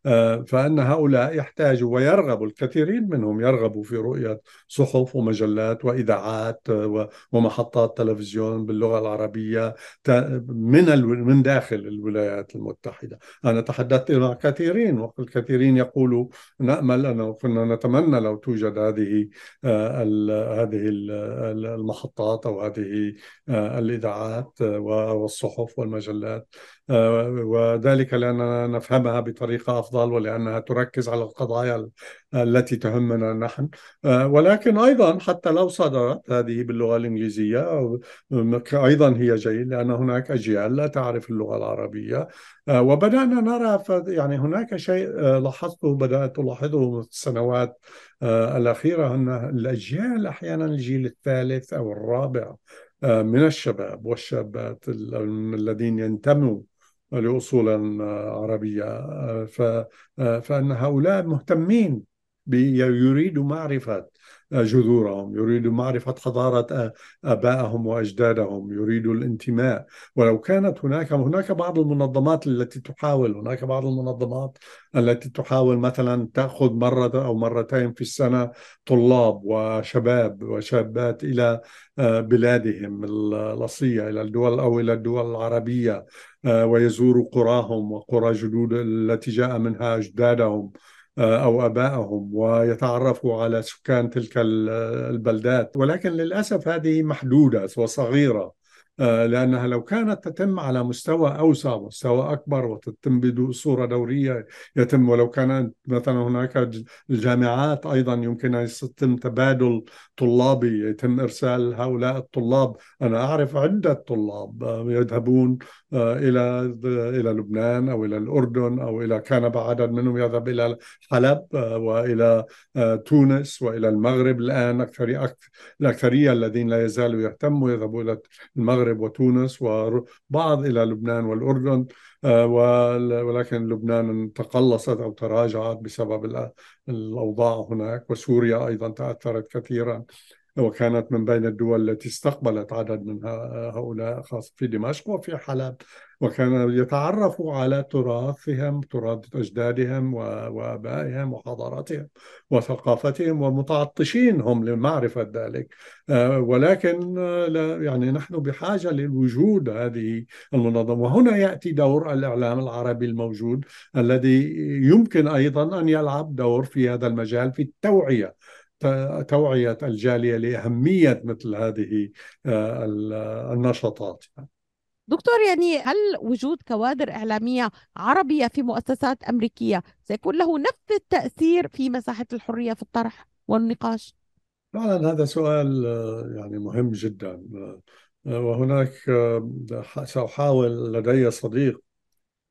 آه، فأن هؤلاء يحتاجوا ويرغبوا الكثيرين منهم يرغبوا في رؤية صحف ومجلات وإذاعات آه، ومحطات تلفزيون باللغة العربية من من داخل الولايات المتحدة. أنا تحدثت مع كثيرين والكثيرين يقولوا نأمل أن كنا نتمنى لو توجد هذه آه، هذه المحطات أو هذه الإذاعات والصحف والمجلات. وذلك لأننا نفهمها بطريقة أفضل ولأنها تركز على القضايا التي تهمنا نحن. ولكن أيضا حتى لو صدرت هذه باللغة الإنجليزية أيضا هي جيد لأن هناك أجيال لا تعرف اللغة العربية. وبدأنا نرى يعني هناك شيء لاحظته بدأت ألاحظه في السنوات الأخيرة أن الأجيال أحيانا الجيل الثالث أو الرابع من الشباب والشابات الذين ينتموا لأصول عربية. فأن هؤلاء مهتمين يريدوا معرفة جذورهم يريدوا معرفة حضارة آبائهم وأجدادهم يريدوا الانتماء. ولو كانت هناك هناك بعض المنظمات التي تحاول هناك بعض المنظمات التي تحاول مثلا تأخذ مرة أو مرتين في السنة طلاب وشباب وشابات إلى بلادهم الأصلية إلى الدول أو إلى الدول العربية ويزوروا قراهم وقرى جدود التي جاء منها أجدادهم. أو أبائهم ويتعرفوا على سكان تلك البلدات. ولكن للأسف هذه محدودة وصغيرة. آه، لأنها لو كانت تتم على مستوى أوسع مستوى أكبر وتتم بصورة دورية يتم. ولو كانت مثلا هناك الجامعات أيضا يمكن أن يتم تبادل طلابي يتم إرسال هؤلاء الطلاب. أنا أعرف عدة طلاب آه، يذهبون آه، إلى إلى لبنان أو إلى الأردن أو إلى كان عدد منهم يذهب إلى حلب وإلى تونس وإلى المغرب. الآن أكثر الأكثرية الذين لا يزالوا يهتموا يذهبوا إلى المغرب. المغرب وتونس وبعض إلى لبنان والأردن آه، ولكن لبنان تقلصت أو تراجعت بسبب الأوضاع هناك وسوريا أيضا تأثرت كثيرا وكانت من بين الدول التي استقبلت عدد من هؤلاء خاصة في دمشق وفي حلب وكانوا يتعرفوا على تراثهم تراث أجدادهم وآبائهم وحضارتهم وثقافتهم ومتعطشين هم لمعرفة ذلك. آه، ولكن آه، يعني نحن بحاجة للوجود هذه المنظمة. وهنا يأتي دور الإعلام العربي الموجود الذي يمكن أيضا أن يلعب دور في هذا المجال في التوعية توعية الجالية لأهمية مثل هذه آه، النشاطات. دكتور يعني هل وجود كوادر إعلامية عربية في مؤسسات أمريكية سيكون له نفس التأثير في مساحة الحرية في الطرح والنقاش؟ فعلا هذا سؤال آه، يعني مهم جدا آه، وهناك آه، سأحاول لدي صديق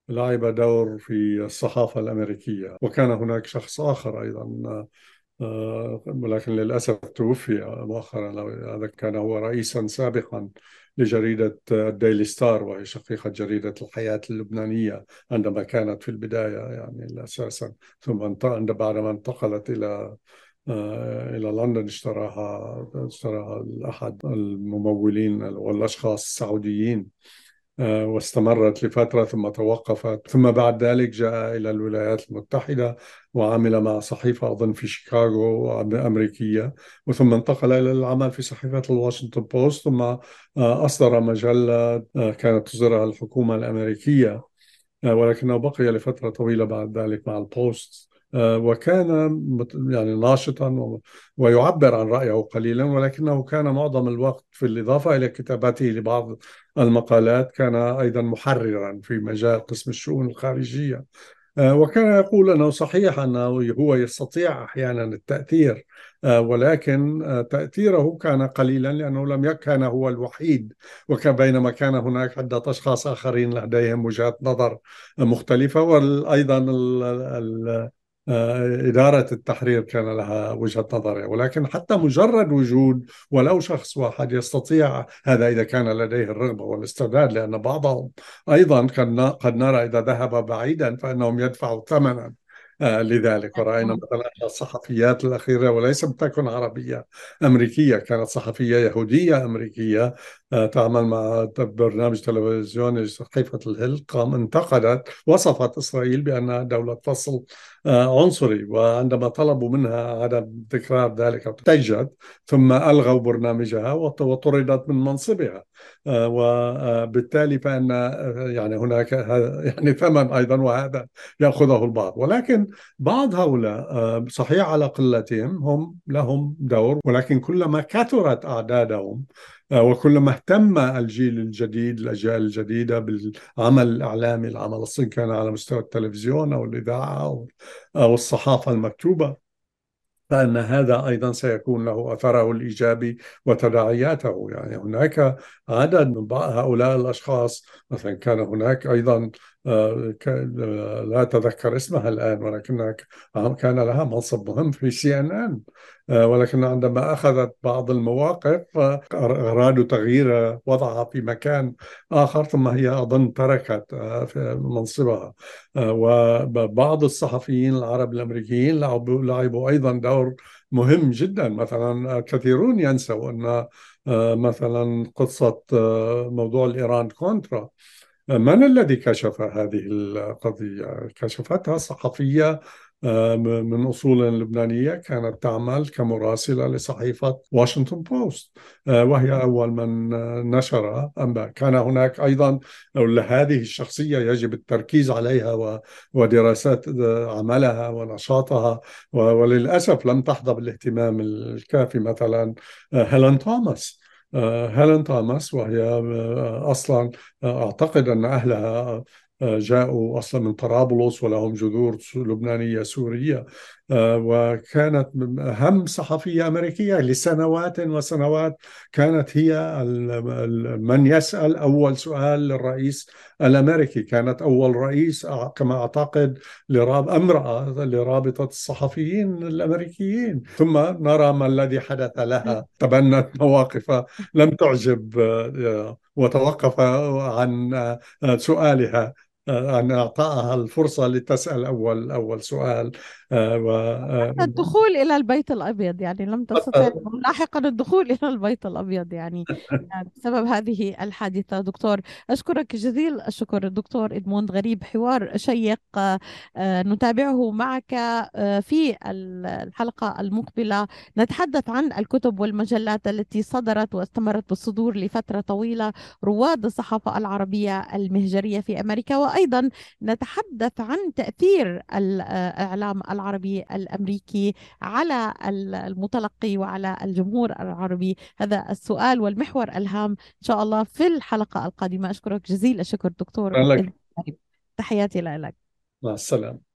لعب دور في الصحافة الأمريكية وكان هناك شخص آخر أيضا ولكن للأسف توفي مؤخرا هذا كان هو رئيسا سابقا لجريدة الديلي ستار وهي شقيقة جريدة الحياة اللبنانية عندما كانت في البداية يعني أساسا ثم بعدما انتقلت إلى آه، إلى لندن اشتراها اشتراها أحد الممولين والأشخاص السعوديين. واستمرت لفترة ثم توقفت. ثم بعد ذلك جاء إلى الولايات المتحدة وعمل مع صحيفة أظن في شيكاغو أمريكية وثم انتقل إلى العمل في صحيفة الواشنطن بوست ثم آه، أصدر مجلة كانت تصدرها الحكومة الأمريكية. ولكنه بقي لفترة طويلة بعد ذلك مع البوست. آه، وكان يعني ناشطا ويعبر عن رأيه قليلا ولكنه كان معظم الوقت في الإضافة إلى كتابته لبعض المقالات كان أيضا محررا في مجال قسم الشؤون الخارجية. آه، وكان يقول أنه صحيح أنه هو يستطيع أحيانا التأثير آه، ولكن تأثيره كان قليلا لأنه لم يكن هو الوحيد وكان بينما كان هناك عدة أشخاص آخرين لديهم وجهات نظر مختلفة وأيضا آه، إدارة التحرير كان لها وجهة نظر ولكن حتى مجرد وجود ولو شخص واحد يستطيع هذا إذا كان لديه الرغبة والاستعداد لأن بعضهم أيضا قد نرى إذا ذهب بعيدا فإنهم يدفعوا ثمنا آه، لذلك. ورأينا مثلا الصحفيات الأخيرة وليس تكن عربية أمريكية كانت صحفية يهودية أمريكية آه، تعمل مع برنامج تلفزيوني صحيفة الهيل قام انتقدت وصفت إسرائيل بأنها دولة فصل آه، عنصري وعندما طلبوا منها عدم تكرار ذلك احتجت ثم ألغوا برنامجها وطردت من منصبها. وبالتالي فإن يعني هناك يعني ثمن أيضا وهذا يأخذه البعض. ولكن بعض هؤلاء آه، صحيح على قلتهم هم لهم دور ولكن كلما كثرت أعدادهم آه، وكلما اهتم الجيل الجديد الأجيال الجديدة بالعمل الإعلامي العمل الصين كان على مستوى التلفزيون أو الإذاعة أو الصحافة المكتوبة فأن هذا أيضا سيكون له أثره الإيجابي وتداعياته. يعني هناك عدد من هؤلاء الأشخاص مثلا كان هناك آه، آه، لا أتذكر اسمها الآن ولكنها كان لها منصب مهم في سي إن إن آه، ولكن عندما أخذت بعض المواقف أرادوا تغيير وضعها في مكان آخر ثم هي أظن تركت منصبها. وبعض الصحفيين العرب الأمريكيين لعبوا, لعبوا أيضا دور مهم جدا. مثلا كثيرون ينسوا أن مثلا قصة موضوع الإيران كونترا من الذي كشف هذه القضية؟ كشفتها صحفية آه، من أصول لبنانية كانت تعمل كمراسلة لصحيفة واشنطن بوست آه، وهي أول من نشر أنباء كان هناك أيضا هذه الشخصية يجب التركيز عليها ودراسات آه، عملها ونشاطها وللأسف لم تحظى بالاهتمام الكافي. مثلا هيلين توماس هيلين توماس وهي أصلا أعتقد أن أهلها جاءوا أصلا من طرابلس ولهم جذور لبنانية سورية. آه، وكانت أهم صحفية أمريكية لسنوات وسنوات كانت هي من يسأل أول سؤال للرئيس الأمريكي. كانت أول رئيس كما أعتقد لراب أمرأة لرابطة الصحفيين الأمريكيين. ثم نرى ما الذي حدث لها. تبنت مواقف لم تعجب آه، وتوقف عن آه، سؤالها أن أعطاها الفرصة لتسأل أول أول سؤال. آه، و آه، الدخول إلى البيت الأبيض يعني لم تستطع لاحقا الدخول إلى البيت الأبيض يعني, بسبب هذه الحادثة. دكتور أشكرك جزيل الشكر. الدكتور إدموند غريب حوار شيق آه، نتابعه معك في الحلقة المقبلة. نتحدث عن الكتب والمجلات التي صدرت واستمرت بالصدور لفترة طويلة. رواد الصحافة العربية المهجرية في أمريكا وأيضا نتحدث عن تأثير الإعلام العربي الأمريكي على المتلقي وعلى الجمهور العربي. هذا السؤال والمحور الهام إن شاء الله في الحلقة القادمة. أشكرك جزيل الشكر دكتور. تحياتي لك مع السلامة.